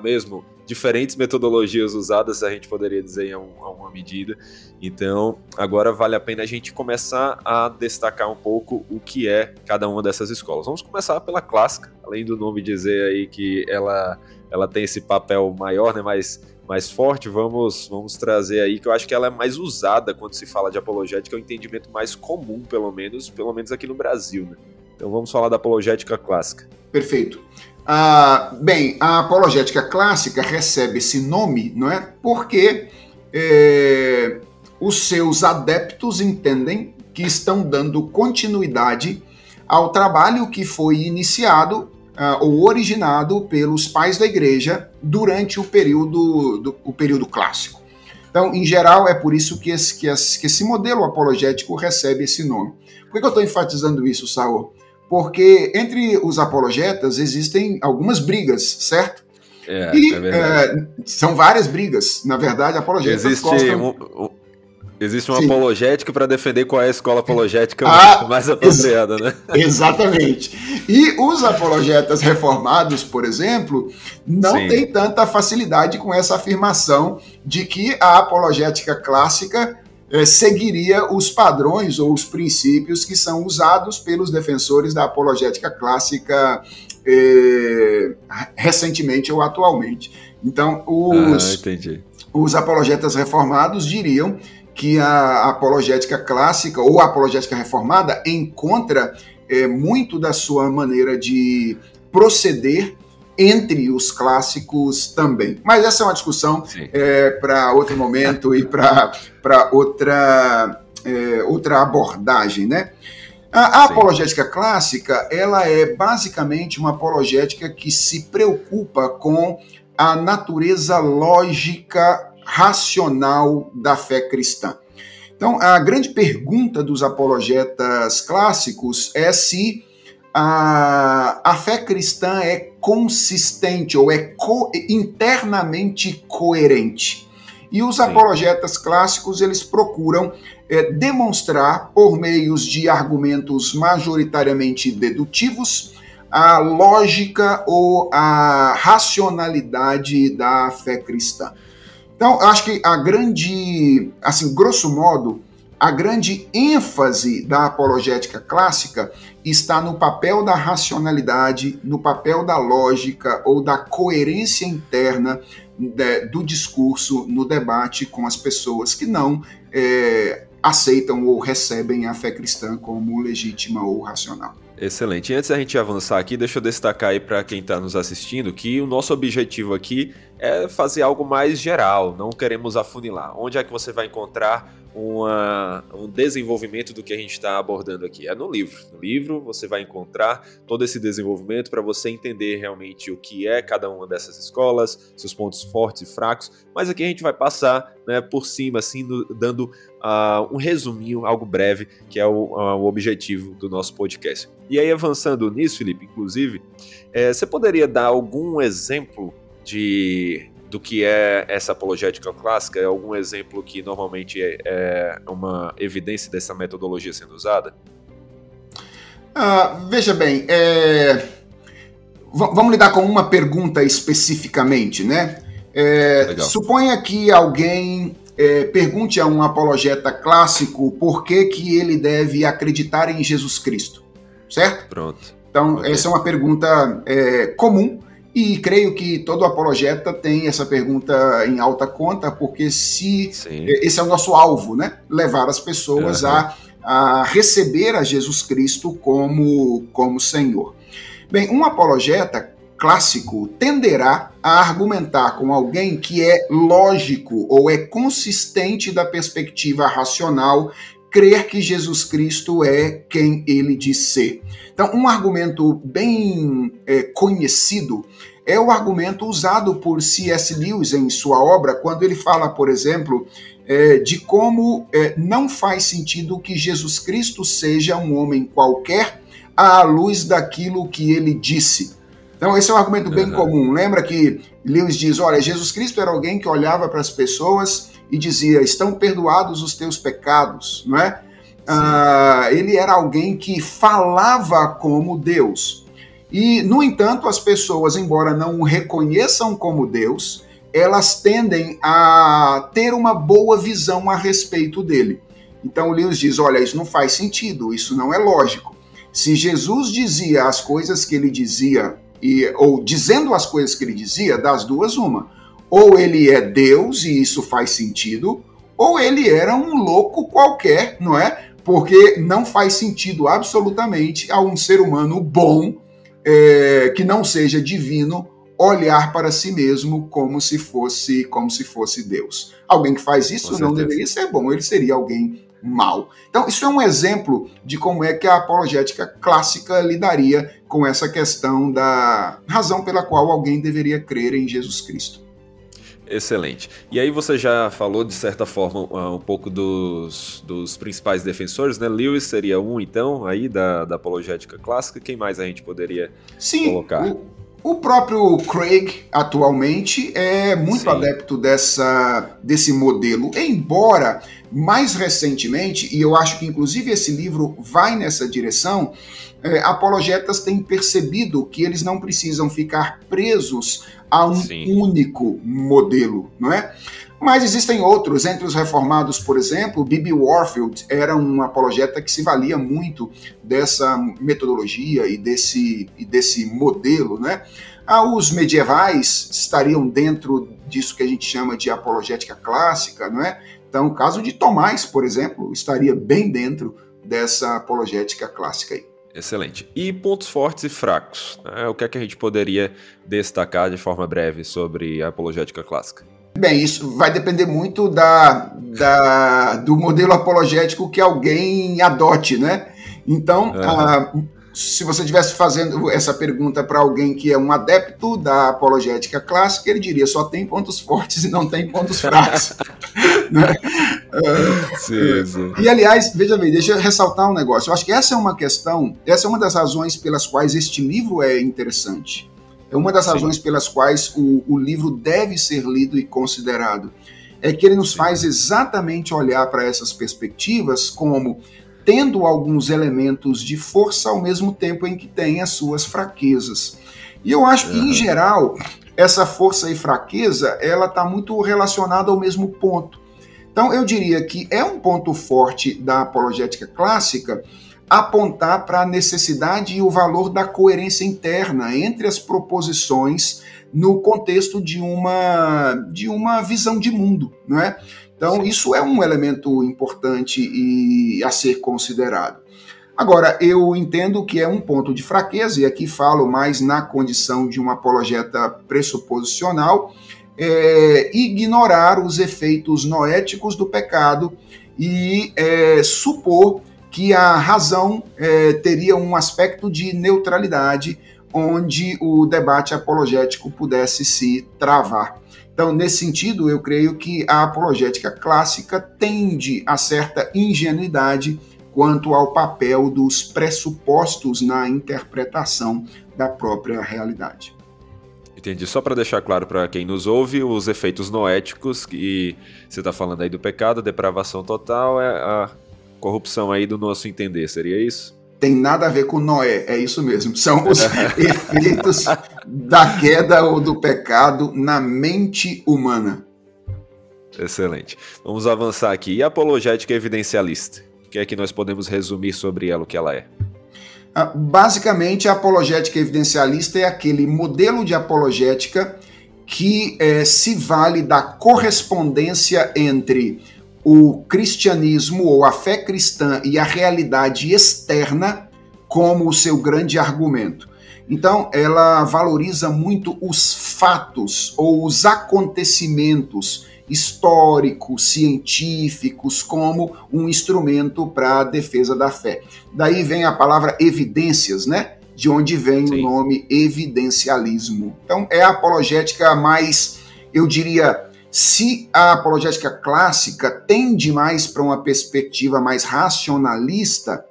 mesmo diferentes metodologias usadas, a gente poderia dizer em uma medida. Então, agora vale a pena a gente começar a destacar um pouco o que é cada uma dessas escolas. Vamos começar pela clássica, além do nome dizer aí que ela, ela tem esse papel maior, né, mais, mais forte, vamos, vamos trazer aí que eu acho que ela é mais usada quando se fala de apologética, é o entendimento mais comum, pelo menos, pelo menos aqui no Brasil, né? Então vamos falar da apologética clássica. Perfeito. Ah, bem, a apologética clássica recebe esse nome, não é? Porque é, os seus adeptos entendem que estão dando continuidade ao trabalho que foi iniciado ah, ou originado pelos pais da igreja durante o período, do, o período clássico. Então, em geral, é por isso que esse, que esse, que esse modelo apologético recebe esse nome. Por que eu estou enfatizando isso, Saul? Porque entre os apologetas existem algumas brigas, certo? É, e, é é, são várias brigas, na verdade, apologetas Existe gostam... um, um... Existe um Sim. apologético para defender qual é a escola apologética ah, mais apropriada, né? Exatamente. E os apologetas reformados, por exemplo, não Sim. têm tanta facilidade com essa afirmação de que a apologética clássica seguiria os padrões ou os princípios que são usados pelos defensores da apologética clássica eh, recentemente ou atualmente. Então, os, ah, os apologetas reformados diriam que a apologética clássica ou a apologética reformada encontra eh, muito da sua maneira de proceder entre os clássicos também. Mas essa é uma discussão é, para outro momento e para outra, é, outra abordagem, né? A, a apologética clássica, ela é basicamente uma apologética que se preocupa com a natureza lógica racional da fé cristã. Então, a grande pergunta dos apologetas clássicos é se a, a fé cristã é consistente ou é co internamente coerente. E os Sim. apologetas clássicos eles procuram é, demonstrar por meios de argumentos majoritariamente dedutivos a lógica ou a racionalidade da fé cristã. Então, acho que a grande, assim, grosso modo, a grande ênfase da apologética clássica está no papel da racionalidade, no papel da lógica ou da coerência interna de, do discurso no debate com as pessoas que não é, aceitam ou recebem a fé cristã como legítima ou racional. Excelente. E antes da gente avançar aqui, deixa eu destacar aí para quem está nos assistindo que o nosso objetivo aqui é fazer algo mais geral, não queremos afunilar. Onde é que você vai encontrar uma, um desenvolvimento do que a gente está abordando aqui? É no livro. No livro você vai encontrar todo esse desenvolvimento para você entender realmente o que é cada uma dessas escolas, seus pontos fortes e fracos, mas aqui a gente vai passar né, por cima, assim, no, dando uh, um resuminho, algo breve, que é o, uh, o, objetivo do nosso podcast. E aí, avançando nisso, Felipe, inclusive, é, você poderia dar algum exemplo de do que é essa apologética clássica? Algum exemplo que normalmente é, é uma evidência dessa metodologia sendo usada? Ah, veja bem, é... vamos lidar com uma pergunta especificamente, né? É, suponha que alguém é, pergunte a um apologeta clássico por que, que ele deve acreditar em Jesus Cristo, certo? Pronto. Então, okay. essa é uma pergunta é, comum e creio que todo apologeta tem essa pergunta em alta conta, porque se Sim. esse é o nosso alvo, né? Levar as pessoas uhum. a, a receber a Jesus Cristo como, como Senhor. Bem, um apologeta clássico tenderá a argumentar com alguém que é lógico ou é consistente da perspectiva racional crer que Jesus Cristo é quem ele diz ser. Então, um argumento bem é, conhecido é o argumento usado por C.S. Lewis em sua obra, quando ele fala, por exemplo, é, de como é, não faz sentido que Jesus Cristo seja um homem qualquer à luz daquilo que ele disse. Então, esse é um argumento bem uhum. comum. Lembra que Lewis diz: olha, Jesus Cristo era alguém que olhava para as pessoas e dizia: estão perdoados os teus pecados, não é? Ah, ele era alguém que falava como Deus. E, no entanto, as pessoas, embora não o reconheçam como Deus, elas tendem a ter uma boa visão a respeito dele. Então, Lewis diz: olha, isso não faz sentido, isso não é lógico. Se Jesus dizia as coisas que ele dizia, e, ou dizendo as coisas que ele dizia, das duas, uma ou ele é Deus e isso faz sentido, ou ele era um louco qualquer, não é? Porque não faz sentido absolutamente a um ser humano bom, é, que não seja divino, olhar para si mesmo como se fosse como se fosse Deus. Alguém que faz isso não deveria ser bom, ele seria alguém mal. Então, isso é um exemplo de como é que a apologética clássica lidaria com essa questão da razão pela qual alguém deveria crer em Jesus Cristo. Excelente. E aí você já falou, de certa forma, um pouco dos, dos principais defensores, né? Lewis seria um, então, aí, da, da apologética clássica. Quem mais a gente poderia Sim, colocar? O, o próprio Craig, atualmente, é muito Sim. adepto dessa, desse modelo, embora mais recentemente, e eu acho que inclusive esse livro vai nessa direção, apologetas têm percebido que eles não precisam ficar presos a um Sim. único modelo, não é? Mas existem outros, entre os reformados, por exemplo, B.B. Warfield era um apologeta que se valia muito dessa metodologia e desse, e desse modelo, né? Ah, os medievais estariam dentro disso que a gente chama de apologética clássica, não é? Então, o caso de Tomás, por exemplo, estaria bem dentro dessa apologética clássica aí. Excelente. E pontos fortes e fracos? Né? O que é que a gente poderia destacar de forma breve sobre a apologética clássica? Bem, isso vai depender muito da, da do modelo apologético que alguém adote, né? Então, uhum. a, se você estivesse fazendo essa pergunta para alguém que é um adepto da apologética clássica, ele diria só tem pontos fortes e não tem pontos fracos. né? Sim, sim. E aliás, veja bem, deixa eu ressaltar um negócio. Eu acho que essa é uma questão, essa é uma das razões pelas quais este livro é interessante. É uma das sim. razões pelas quais o, o livro deve ser lido e considerado. É que ele nos faz exatamente olhar para essas perspectivas como tendo alguns elementos de força ao mesmo tempo em que tem as suas fraquezas. E eu acho que, em geral, essa força e fraqueza ela está muito relacionada ao mesmo ponto. Então, eu diria que é um ponto forte da apologética clássica apontar para a necessidade e o valor da coerência interna entre as proposições no contexto de uma, de uma visão de mundo, não é? Então, isso é um elemento importante e a ser considerado. Agora, eu entendo que é um ponto de fraqueza, e aqui falo mais na condição de um apologeta pressuposicional, é, ignorar os efeitos noéticos do pecado e é, supor que a razão é, teria um aspecto de neutralidade onde o debate apologético pudesse se travar. Então, nesse sentido, eu creio que a apologética clássica tende a certa ingenuidade quanto ao papel dos pressupostos na interpretação da própria realidade. Entendi. Só para deixar claro para quem nos ouve, os efeitos noéticos que você está falando aí do pecado, depravação total, é a corrupção aí do nosso entender, seria isso? Tem nada a ver com Noé, é isso mesmo. São os efeitos da queda ou do pecado na mente humana. Excelente. Vamos avançar aqui. E a apologética evidencialista? O que é que nós podemos resumir sobre ela, o que ela é? Ah, basicamente, a apologética evidencialista é aquele modelo de apologética que é, se vale da correspondência entre o cristianismo ou a fé cristã e a realidade externa como o seu grande argumento. Então, ela valoriza muito os fatos ou os acontecimentos históricos, científicos, como um instrumento para a defesa da fé. Daí vem a palavra evidências, né? De onde vem Sim. o nome evidencialismo. Então, é a apologética mais, eu diria, se a apologética clássica tende mais para uma perspectiva mais racionalista,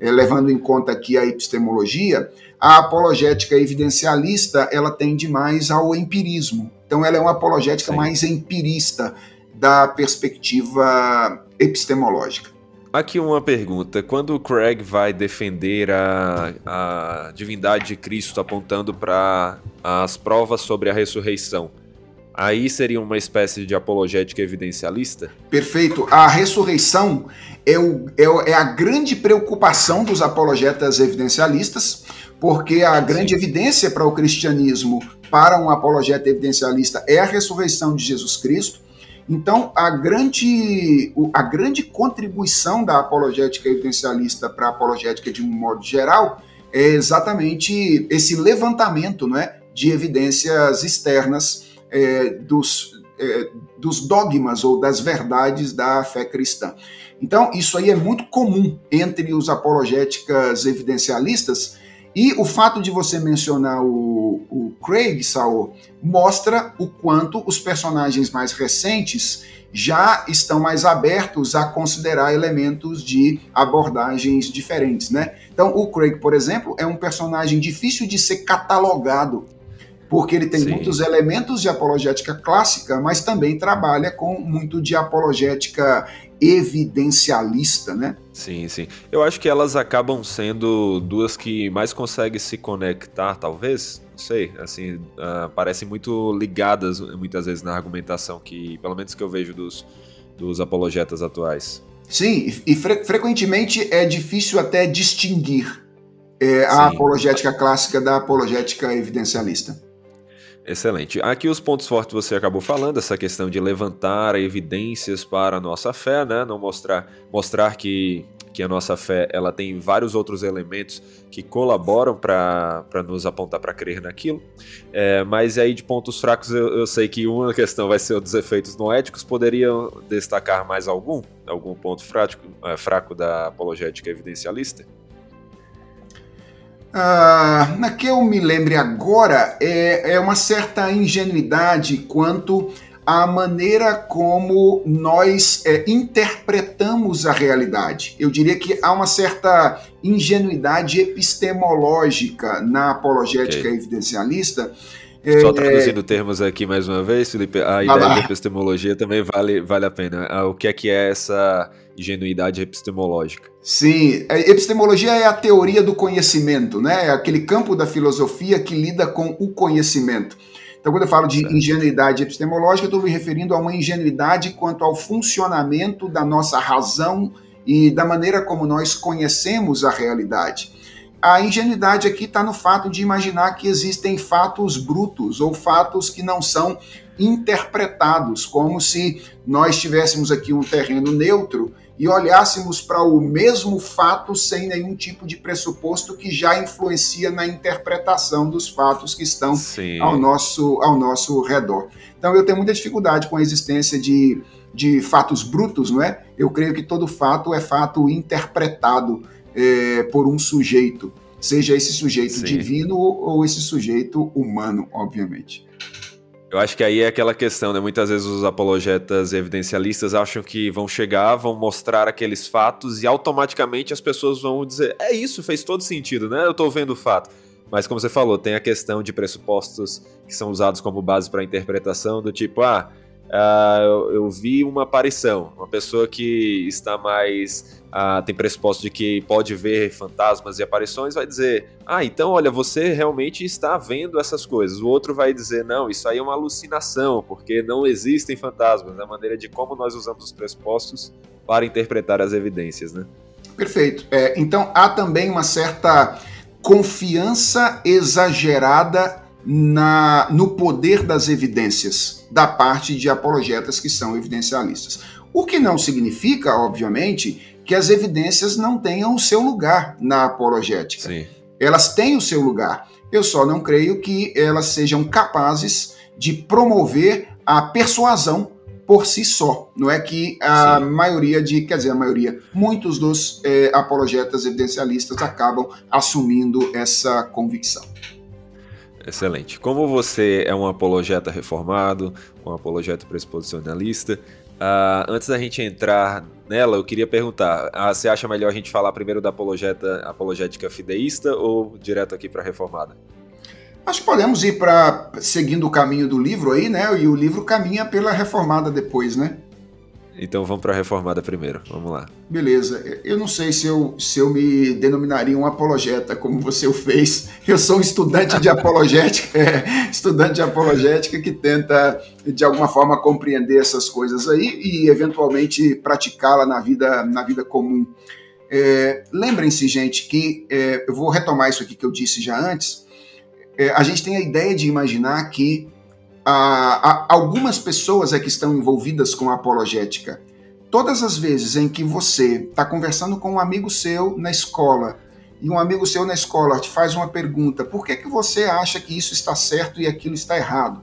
é, levando em conta aqui a epistemologia, a apologética evidencialista ela tende mais ao empirismo. Então ela é uma apologética Sim. mais empirista da perspectiva epistemológica. Aqui uma pergunta. Quando o Craig vai defender a, a divindade de Cristo apontando para as provas sobre a ressurreição, aí seria uma espécie de apologética evidencialista? Perfeito. A ressurreição é, o, é, é a grande preocupação dos apologetas evidencialistas, porque a grande Sim. evidência para o cristianismo para um apologeta evidencialista é a ressurreição de Jesus Cristo. Então, a grande, a grande contribuição da apologética evidencialista para a apologética de um modo geral é exatamente esse levantamento não é, de evidências externas é, dos, é, dos dogmas ou das verdades da fé cristã. Então, isso aí é muito comum entre os apologéticas evidencialistas, e o fato de você mencionar o, o Craig, Saul, mostra o quanto os personagens mais recentes já estão mais abertos a considerar elementos de abordagens diferentes, né? Então, o Craig, por exemplo, é um personagem difícil de ser catalogado, porque ele tem Sim. muitos elementos de apologética clássica, mas também trabalha com muito de apologética evidencialista, né? Sim, sim. Eu acho que elas acabam sendo duas que mais conseguem se conectar, talvez. Não sei, assim, uh, parecem muito ligadas muitas vezes na argumentação que, pelo menos que eu vejo dos, dos apologetas atuais. Sim, e fre frequentemente é difícil até distinguir é, a apologética clássica da apologética evidencialista. Excelente. Aqui os pontos fortes você acabou falando, essa questão de levantar evidências para a nossa fé, né? Não mostrar, mostrar que, que a nossa fé ela tem vários outros elementos que colaboram para nos apontar para crer naquilo. É, mas aí de pontos fracos eu, eu, sei que uma questão vai ser dos efeitos noéticos. Poderiam destacar mais algum? Algum ponto fraco, é, fraco da apologética evidencialista? Ah, na que eu me lembre agora, é, é uma certa ingenuidade quanto à maneira como nós é, interpretamos a realidade. Eu diria que há uma certa ingenuidade epistemológica na apologética okay. evidencialista. Só é, traduzindo termos aqui mais uma vez, Felipe, a ideia da epistemologia também vale, vale a pena. Ah, o que é que é essa ingenuidade epistemológica? Sim, a epistemologia é a teoria do conhecimento, né? É aquele campo da filosofia que lida com o conhecimento. Então, quando eu falo de certo. ingenuidade epistemológica, eu estou me referindo a uma ingenuidade quanto ao funcionamento da nossa razão e da maneira como nós conhecemos a realidade. A ingenuidade aqui está no fato de imaginar que existem fatos brutos ou fatos que não são interpretados, como se nós tivéssemos aqui um terreno neutro e olhássemos para o mesmo fato sem nenhum tipo de pressuposto que já influencia na interpretação dos fatos que estão ao nosso, ao nosso redor. Então eu tenho muita dificuldade com a existência de, de fatos brutos, não é? Eu creio que todo fato é fato interpretado é, por um sujeito, seja esse sujeito Sim. divino ou esse sujeito humano, obviamente. Eu acho que aí é aquela questão, né? Muitas vezes os apologetas evidencialistas acham que vão chegar, vão mostrar aqueles fatos e automaticamente as pessoas vão dizer: é isso, fez todo sentido, né? Eu tô vendo o fato. Mas como você falou, tem a questão de pressupostos que são usados como base para interpretação do tipo, ah, uh, eu, eu, vi uma aparição, uma pessoa que está mais. Uh, tem pressuposto de que pode ver fantasmas e aparições, vai dizer: Ah, então olha, você realmente está vendo essas coisas. O outro vai dizer: Não, isso aí é uma alucinação, porque não existem fantasmas. É a maneira de como nós usamos os pressupostos para interpretar as evidências, né? Perfeito. É, então há também uma certa confiança exagerada na, no poder das evidências da parte de apologetas que são evidencialistas. O que não significa, obviamente, que as evidências não tenham o seu lugar na apologética. Sim. Elas têm o seu lugar. Eu só não creio que elas sejam capazes de promover a persuasão por si só. Não é que a Sim. maioria de, quer dizer, a maioria, muitos dos é, apologetas evidencialistas acabam assumindo essa convicção. Excelente. Como você é um apologeta reformado, um apologeta pressuposicionalista, uh, antes da gente entrar nela, eu queria perguntar: uh, você acha melhor a gente falar primeiro da apologeta, apologética fideísta ou direto aqui para a reformada? Acho que podemos ir para seguindo o caminho do livro aí, né? E o livro caminha pela reformada depois, né? Então vamos para a reformada primeiro. Vamos lá. Beleza. Eu não sei se eu, se eu me denominaria um apologeta, como você o fez. Eu sou um estudante de apologética, é, estudante de apologética que tenta, de alguma forma, compreender essas coisas aí e, eventualmente, praticá-la na vida, na vida comum. É, Lembrem-se, gente, que é, eu vou retomar isso aqui que eu disse já antes. É, a gente tem a ideia de imaginar que algumas pessoas é que estão envolvidas com a apologética. Todas as vezes em que você está conversando com um amigo seu na escola e um amigo seu na escola te faz uma pergunta, por que, que você acha que isso está certo e aquilo está errado?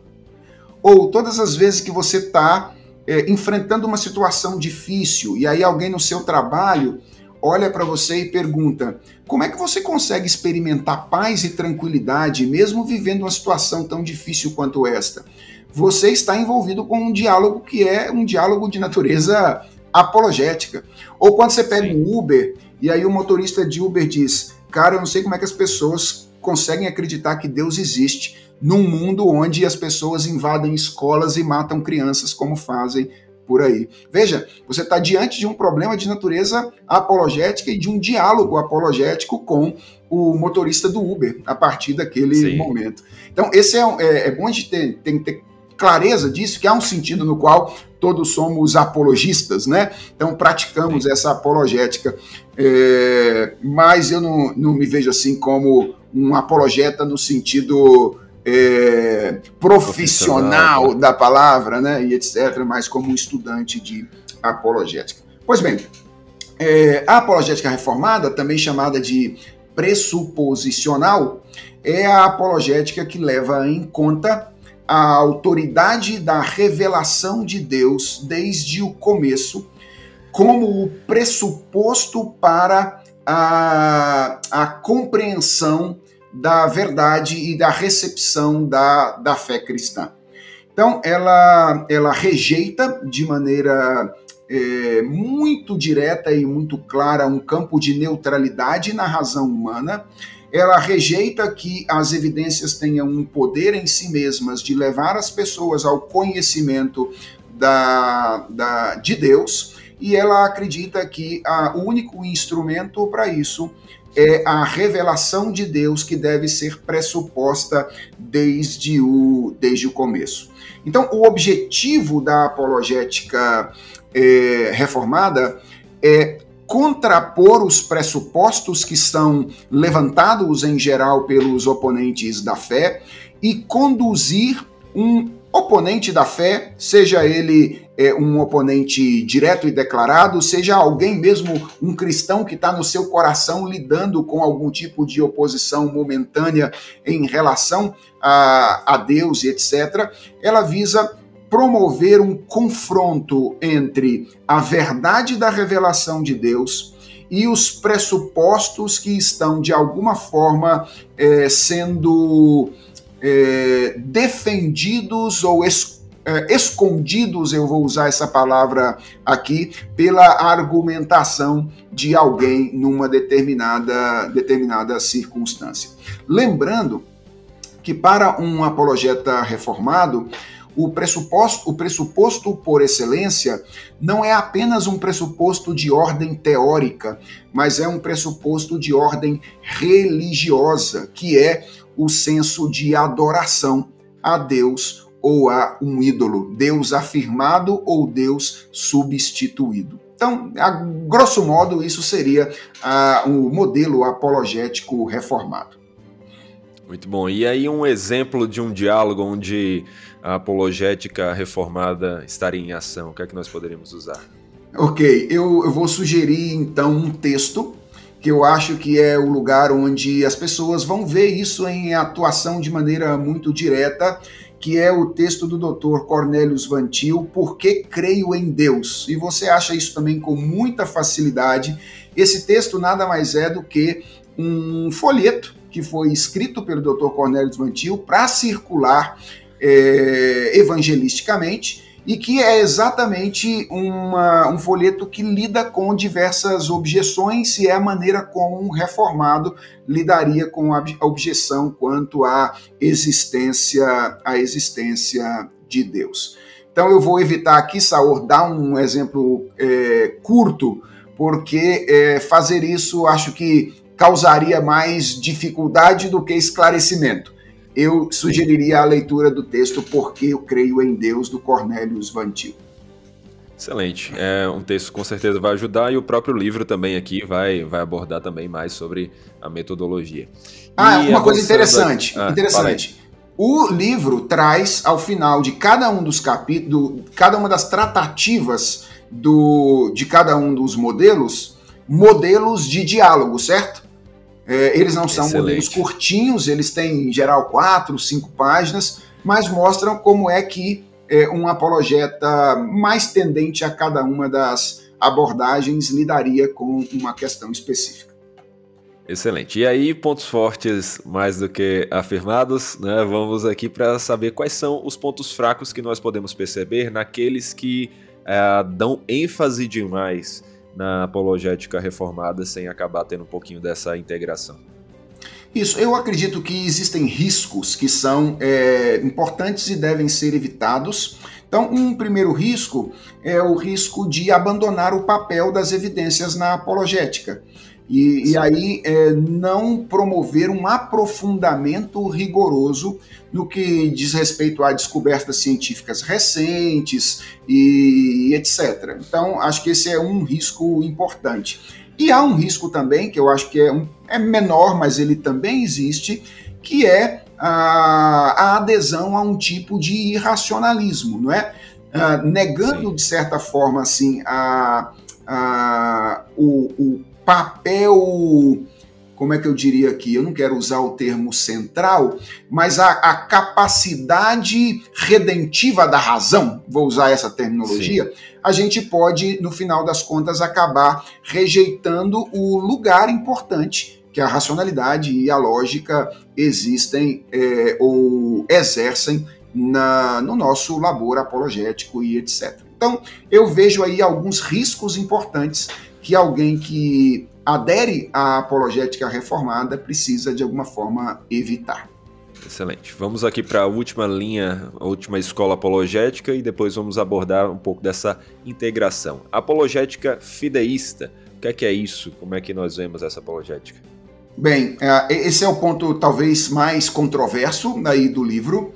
Ou todas as vezes que você está é, enfrentando uma situação difícil e aí alguém no seu trabalho olha para você e pergunta: como é que você consegue experimentar paz e tranquilidade mesmo vivendo uma situação tão difícil quanto esta? Você está envolvido com um diálogo que é um diálogo de natureza apologética. Ou quando você pega um Uber e aí o motorista de Uber diz: Cara, eu não sei como é que as pessoas conseguem acreditar que Deus existe num mundo onde as pessoas invadem escolas e matam crianças como fazem por aí. Veja, você está diante de um problema de natureza apologética e de um diálogo apologético com o motorista do Uber a partir daquele Sim. momento. Então, esse é, é, é bom a gente ter, tem que ter clareza disso, que há um sentido no qual todos somos apologistas, né? Então praticamos Sim. essa apologética. É, mas eu não, não me vejo assim como um apologeta no sentido é, profissional, profissional da palavra, né, e etc., mas como um estudante de apologética. Pois bem, é, a apologética reformada, também chamada de pressuposicional, é a apologética que leva em conta a autoridade da revelação de Deus desde o começo, como o pressuposto para a, a compreensão da verdade e da recepção da, da fé cristã. Então, ela, ela rejeita de maneira é, muito direta e muito clara um campo de neutralidade na razão humana. Ela rejeita que as evidências tenham um poder em si mesmas de levar as pessoas ao conhecimento da, da, de Deus, e ela acredita que a, o único instrumento para isso é a revelação de Deus que deve ser pressuposta desde o, desde o começo. Então, o objetivo da apologética é, reformada é contrapor os pressupostos que são levantados em geral pelos oponentes da fé e conduzir um oponente da fé, seja ele é, um oponente direto e declarado, seja alguém mesmo, um cristão que está no seu coração lidando com algum tipo de oposição momentânea em relação a, a Deus e etc., ela visa promover um confronto entre a verdade da revelação de Deus e os pressupostos que estão, de alguma forma, é, sendo é, defendidos ou é, escondidos, eu vou usar essa palavra aqui, pela argumentação de alguém numa determinada, determinada circunstância. Lembrando que para um apologeta reformado, o pressuposto, o pressuposto por excelência não é apenas um pressuposto de ordem teórica, mas é um pressuposto de ordem religiosa, que é o senso de adoração a Deus ou a um ídolo, Deus afirmado ou Deus substituído. Então, a grosso modo, isso seria o um modelo apologético reformado. Muito bom. E aí, um exemplo de um diálogo onde a apologética reformada estaria em ação? O que é que nós poderíamos usar? Ok, eu, eu vou sugerir então um texto que eu acho que é o lugar onde as pessoas vão ver isso em atuação de maneira muito direta, que é o texto do Dr. Cornelius Vantil, Por que creio em Deus? E você acha isso também com muita facilidade. Esse texto nada mais é do que um folheto que foi escrito pelo Dr. Cornelius Vantil para circular é, evangelisticamente e que é exatamente uma, um folheto que lida com diversas objeções e é a maneira como um reformado lidaria com a objeção quanto à existência, à existência de Deus. Então eu vou evitar aqui, Saor, dar um exemplo é, curto, porque é, fazer isso acho que causaria mais dificuldade do que esclarecimento eu sugeriria a leitura do texto Porque Eu Creio em Deus, do Cornélios Vantil. Excelente. É um texto que com certeza vai ajudar e o próprio livro também aqui vai, vai abordar também mais sobre a metodologia. Ah, e uma coisa interessante, a... ah, interessante. O livro traz ao final de cada um dos capítulos, cada uma das tratativas do, de cada um dos modelos, modelos de diálogo, certo? É, eles não são Excelente. modelos curtinhos, eles têm em geral quatro, cinco páginas, mas mostram como é que é, um apologeta mais tendente a cada uma das abordagens lidaria com uma questão específica. Excelente. E aí, pontos fortes mais do que afirmados, né? Vamos aqui para saber quais são os pontos fracos que nós podemos perceber naqueles que é, dão ênfase demais na apologética reformada sem acabar tendo um pouquinho dessa integração. Isso, eu acredito que existem riscos que são é, importantes e devem ser evitados. Então, um primeiro risco é o risco de abandonar o papel das evidências na apologética. E, e aí é, não promover um aprofundamento rigoroso no que diz respeito a descobertas científicas recentes e, e etc. Então, acho que esse é um risco importante. E há um risco também, que eu acho que é, um, é menor, mas ele também existe, que é a, a adesão a um tipo de irracionalismo, não é? Ah, negando, Sim. de certa forma, assim, a, a, o, o papel, como é que eu diria aqui? Eu não quero usar o termo central, mas a, a capacidade redentiva da razão, vou usar essa terminologia, Sim. a gente pode, no final das contas, acabar rejeitando o lugar importante que a racionalidade e a lógica existem é, ou exercem na, no nosso labor apologético e etc. Então, eu vejo aí alguns riscos importantes que alguém que adere à apologética reformada precisa de alguma forma evitar. Excelente. Vamos aqui para a última linha, a última escola apologética e depois vamos abordar um pouco dessa integração. Apologética fideísta. O que é que é isso? Como é que nós vemos essa apologética? Bem, é, esse é o ponto talvez mais controverso aí do livro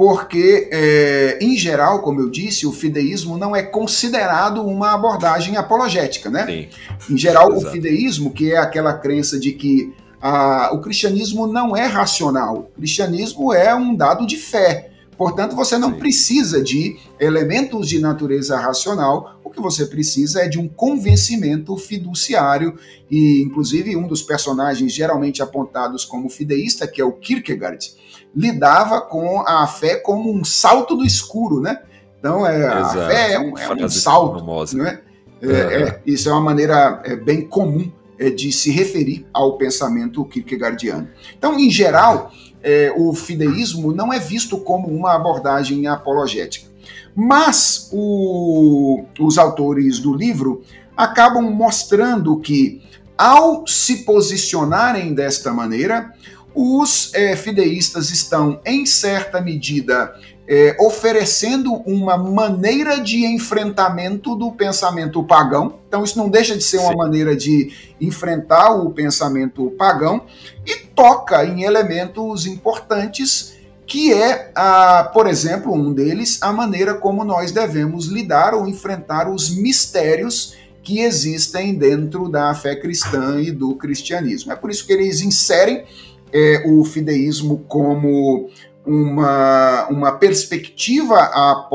porque, é, em geral, como eu disse, o fideísmo não é considerado uma abordagem apologética, né? Sim. Em geral, Exato. o fideísmo, que é aquela crença de que a, o cristianismo não é racional, o cristianismo é um dado de fé. Portanto, você não Sim. precisa de elementos de natureza racional, o que você precisa é de um convencimento fiduciário, e inclusive um dos personagens geralmente apontados como fideísta, que é o Kierkegaard, lidava com a fé como um salto do escuro, né? Então, é, a fé é um, é um salto, não é? É, é, isso é uma maneira é, bem comum é, de se referir ao pensamento kierkegaardiano. Então, em geral, é, o fideísmo não é visto como uma abordagem apologética. Mas o, os autores do livro acabam mostrando que, ao se posicionarem desta maneira, os é, fideístas estão, em certa medida, é, oferecendo uma maneira de enfrentamento do pensamento pagão. Então, isso não deixa de ser uma Sim. maneira de enfrentar o pensamento pagão e toca em elementos importantes, que é, a, por exemplo, um deles, a maneira como nós devemos lidar ou enfrentar os mistérios que existem dentro da fé cristã e do cristianismo. É por isso que eles inserem é, o fideísmo como uma, uma perspectiva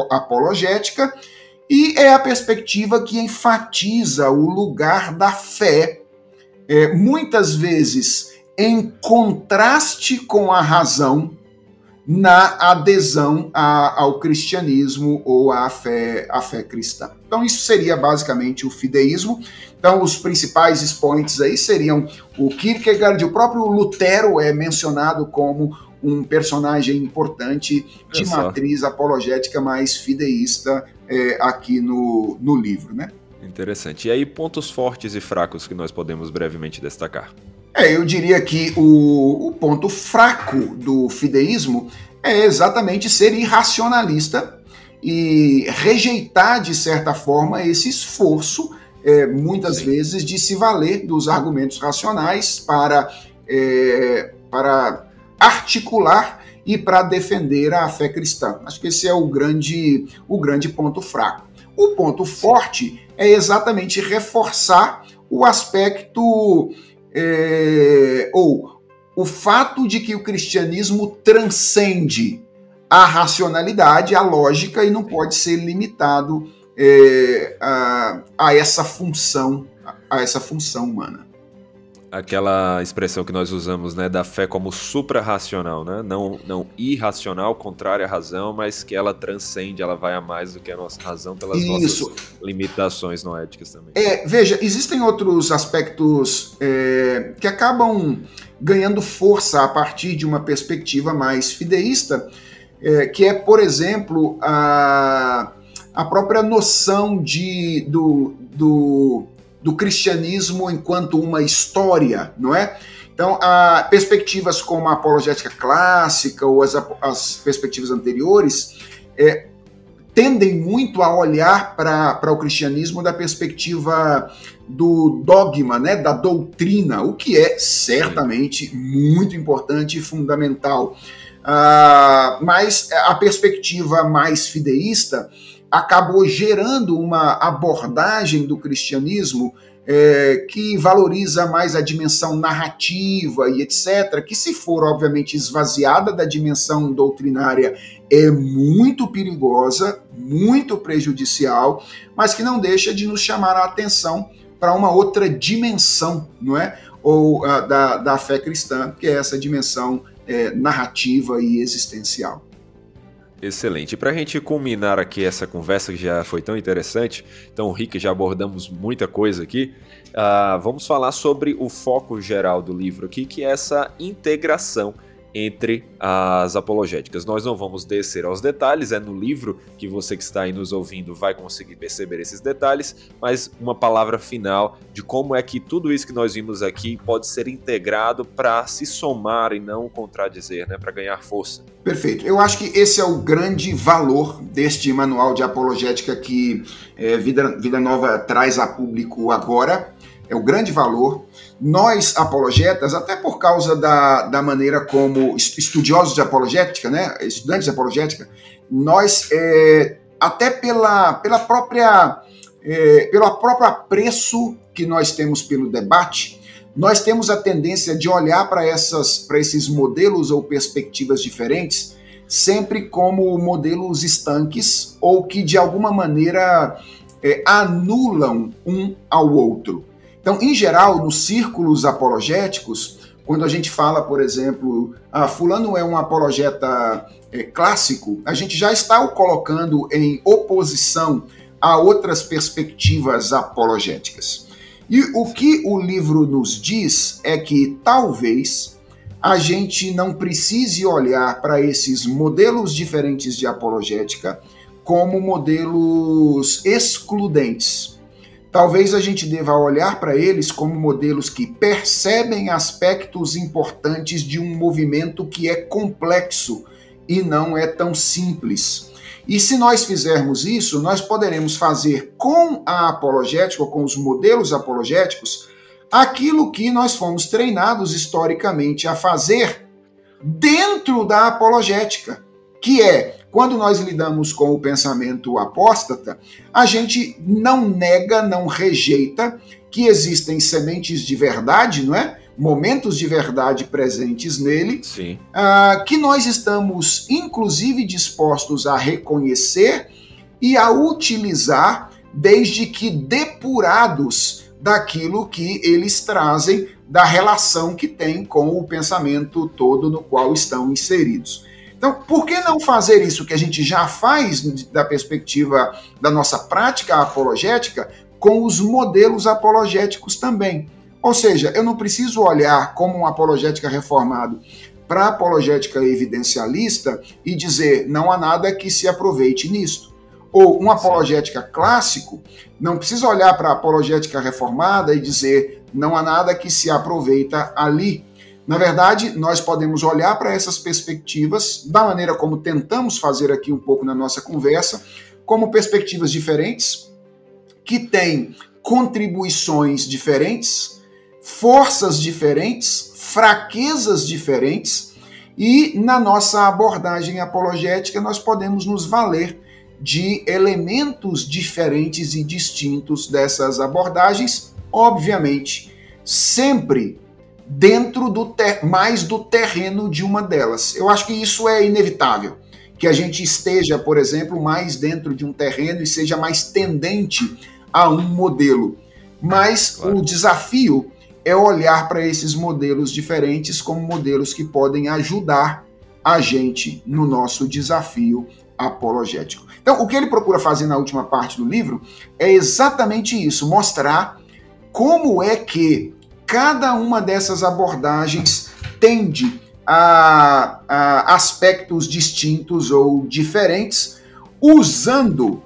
apologética e é a perspectiva que enfatiza o lugar da fé, é, muitas vezes em contraste com a razão na adesão a, ao cristianismo ou à fé, à fé cristã. Então, isso seria basicamente o fideísmo. Então, os principais expoentes aí seriam o Kierkegaard, o próprio Lutero é mencionado como um personagem importante de é matriz apologética mais fideísta é, aqui no, no livro, né? Interessante. E aí, pontos fortes e fracos que nós podemos brevemente destacar? É, eu diria que o, o ponto fraco do fideísmo é exatamente ser irracionalista e rejeitar, de certa forma, esse esforço, é, muitas Sim. vezes, de se valer dos argumentos racionais para, é, para articular e para defender a fé cristã. Acho que esse é o grande, o grande ponto fraco. O ponto forte é exatamente reforçar o aspecto é, ou o fato de que o cristianismo transcende a racionalidade, a lógica e não pode ser limitado é, a, a essa função, a essa função humana aquela expressão que nós usamos, né, da fé como suprarracional, né? Não, não irracional, contrária à razão, mas que ela transcende, ela vai a mais do que a nossa razão pelas Isso. nossas limitações não éticas também. É, veja, existem outros aspectos é, que acabam ganhando força a partir de uma perspectiva mais fideísta, é, que é, por exemplo, a, a própria noção de, do, do do cristianismo enquanto uma história, não é? Então, perspectivas como a apologética clássica ou as, as perspectivas anteriores é, tendem muito a olhar para o cristianismo da perspectiva do dogma, né, da doutrina, o que é certamente muito importante e fundamental. Uh, mas a perspectiva mais fideísta acabou gerando uma abordagem do cristianismo é, que valoriza mais a dimensão narrativa e etc., que, se for obviamente esvaziada da dimensão doutrinária, é muito perigosa, muito prejudicial, mas que não deixa de nos chamar a atenção para uma outra dimensão, não é? Ou uh, da, da fé cristã, que é essa dimensão é, narrativa e existencial. Excelente. E para a gente culminar aqui essa conversa que já foi tão interessante, tão rica, já abordamos muita coisa aqui, uh, vamos falar sobre o foco geral do livro aqui, que é essa integração entre as apologéticas. Nós não vamos descer aos detalhes, é no livro que você que está aí nos ouvindo vai conseguir perceber esses detalhes, mas uma palavra final de como é que tudo isso que nós vimos aqui pode ser integrado para se somar e não contradizer, né, para ganhar força. Perfeito. Eu acho que esse é o grande valor deste manual de apologética que é, Vida, Vida Nova traz a público agora é o grande valor. Nós, apologetas, até por causa da, da maneira como estudiosos de apologética, né, estudantes de apologética, nós, é, até pela, pela própria, é, pelo próprio apreço que nós temos pelo debate, nós temos a tendência de olhar para esses modelos ou perspectivas diferentes sempre como modelos estanques ou que de alguma maneira é, anulam um ao outro. Então, em geral, nos círculos apologéticos, quando a gente fala, por exemplo, ah, fulano é um apologeta é, clássico, a gente já está o colocando em oposição a outras perspectivas apologéticas. E o que o livro nos diz é que talvez a gente não precise olhar para esses modelos diferentes de apologética como modelos excludentes. Talvez a gente deva olhar para eles como modelos que percebem aspectos importantes de um movimento que é complexo e não é tão simples. E se nós fizermos isso, nós poderemos fazer com a apologética, ou com os modelos apologéticos, aquilo que nós fomos treinados historicamente a fazer dentro da apologética, que é quando nós lidamos com o pensamento apóstata, a gente não nega, não rejeita que existem sementes de verdade, não é? Momentos de verdade presentes nele, uh, que nós estamos inclusive dispostos a reconhecer e a utilizar, desde que depurados daquilo que eles trazem da relação que tem com o pensamento todo no qual estão inseridos. Então, por que não fazer isso que a gente já faz da perspectiva da nossa prática apologética com os modelos apologéticos também? Ou seja, eu não preciso olhar como um apologética reformado para a apologética evidencialista e dizer não há nada que se aproveite nisto. Ou um apologética clássico não precisa olhar para a apologética reformada e dizer não há nada que se aproveita ali. Na verdade, nós podemos olhar para essas perspectivas da maneira como tentamos fazer aqui um pouco na nossa conversa, como perspectivas diferentes, que têm contribuições diferentes, forças diferentes, fraquezas diferentes, e na nossa abordagem apologética nós podemos nos valer de elementos diferentes e distintos dessas abordagens, obviamente, sempre dentro do ter, mais do terreno de uma delas. Eu acho que isso é inevitável, que a gente esteja, por exemplo, mais dentro de um terreno e seja mais tendente a um modelo. Mas claro. o desafio é olhar para esses modelos diferentes como modelos que podem ajudar a gente no nosso desafio apologético. Então, o que ele procura fazer na última parte do livro é exatamente isso: mostrar como é que cada uma dessas abordagens tende a, a aspectos distintos ou diferentes, usando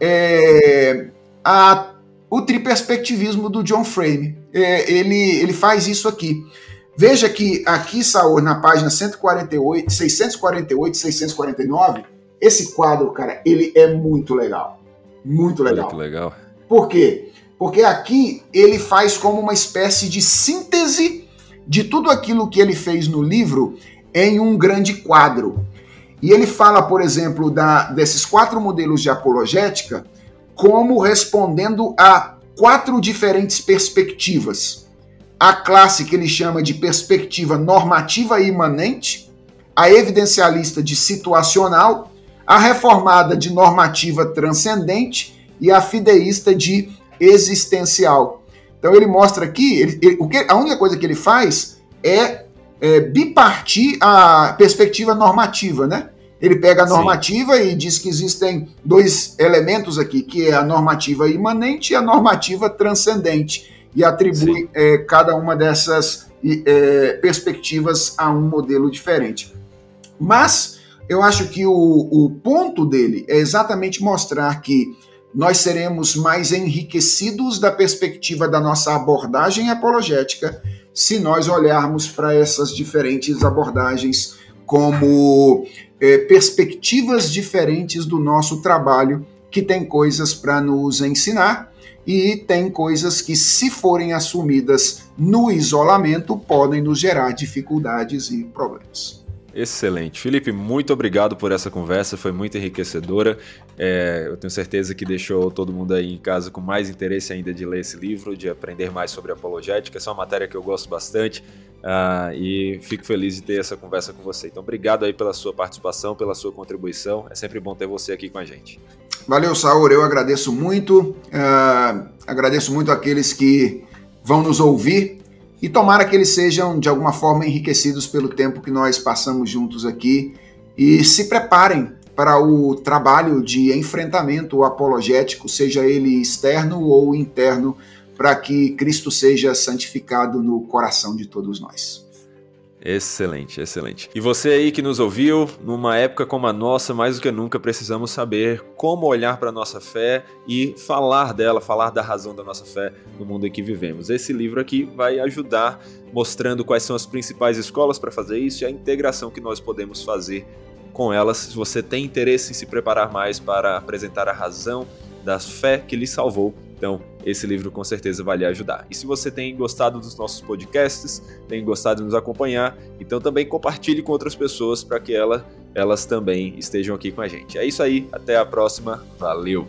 é, a, o triperspectivismo do John Frame. É, ele, ele faz isso aqui. Veja que aqui, Saul, na página 148, 648 649, esse quadro, cara, ele é muito legal. Muito legal. Muito legal. Por quê? Porque aqui ele faz como uma espécie de síntese de tudo aquilo que ele fez no livro em um grande quadro. E ele fala, por exemplo, da, desses quatro modelos de apologética como respondendo a quatro diferentes perspectivas. A classe que ele chama de perspectiva normativa e imanente, a evidencialista de situacional, a reformada de normativa transcendente e a fideísta de existencial. Então ele mostra aqui, ele, ele, o que, a única coisa que ele faz é, é, bipartir a perspectiva normativa, né? Ele pega a normativa Sim. e diz que existem dois elementos aqui, que é a normativa imanente e a normativa transcendente, e atribui é, cada uma dessas é, perspectivas a um modelo diferente. Mas eu acho que o, o ponto dele é exatamente mostrar que nós seremos mais enriquecidos da perspectiva da nossa abordagem apologética se nós olharmos para essas diferentes abordagens como é, perspectivas diferentes do nosso trabalho, que tem coisas para nos ensinar e tem coisas que, se forem assumidas no isolamento, podem nos gerar dificuldades e problemas. Excelente. Felipe, muito obrigado por essa conversa, foi muito enriquecedora. É, eu tenho certeza que deixou todo mundo aí em casa com mais interesse ainda de ler esse livro, de aprender mais sobre apologética. Essa é uma matéria que eu gosto bastante uh, e fico feliz de ter essa conversa com você. Então, obrigado aí pela sua participação, pela sua contribuição. É sempre bom ter você aqui com a gente. Valeu, Saúl. Eu agradeço muito. Uh, agradeço muito aqueles que vão nos ouvir e tomara que eles sejam de alguma forma enriquecidos pelo tempo que nós passamos juntos aqui e se preparem para o trabalho de enfrentamento apologético, seja ele externo ou interno, para que Cristo seja santificado no coração de todos nós. Excelente, excelente. E você aí que nos ouviu, numa época como a nossa, mais do que nunca precisamos saber como olhar para a nossa fé e falar dela, falar da razão da nossa fé no mundo em que vivemos. Esse livro aqui vai ajudar mostrando quais são as principais escolas para fazer isso e a integração que nós podemos fazer com elas. Se você tem interesse em se preparar mais para apresentar a razão da fé que lhe salvou, então, esse livro com certeza vai lhe ajudar. E se você tem gostado dos nossos podcasts, tem gostado de nos acompanhar, então também compartilhe com outras pessoas para que ela, elas também estejam aqui com a gente. É isso aí, até a próxima, valeu!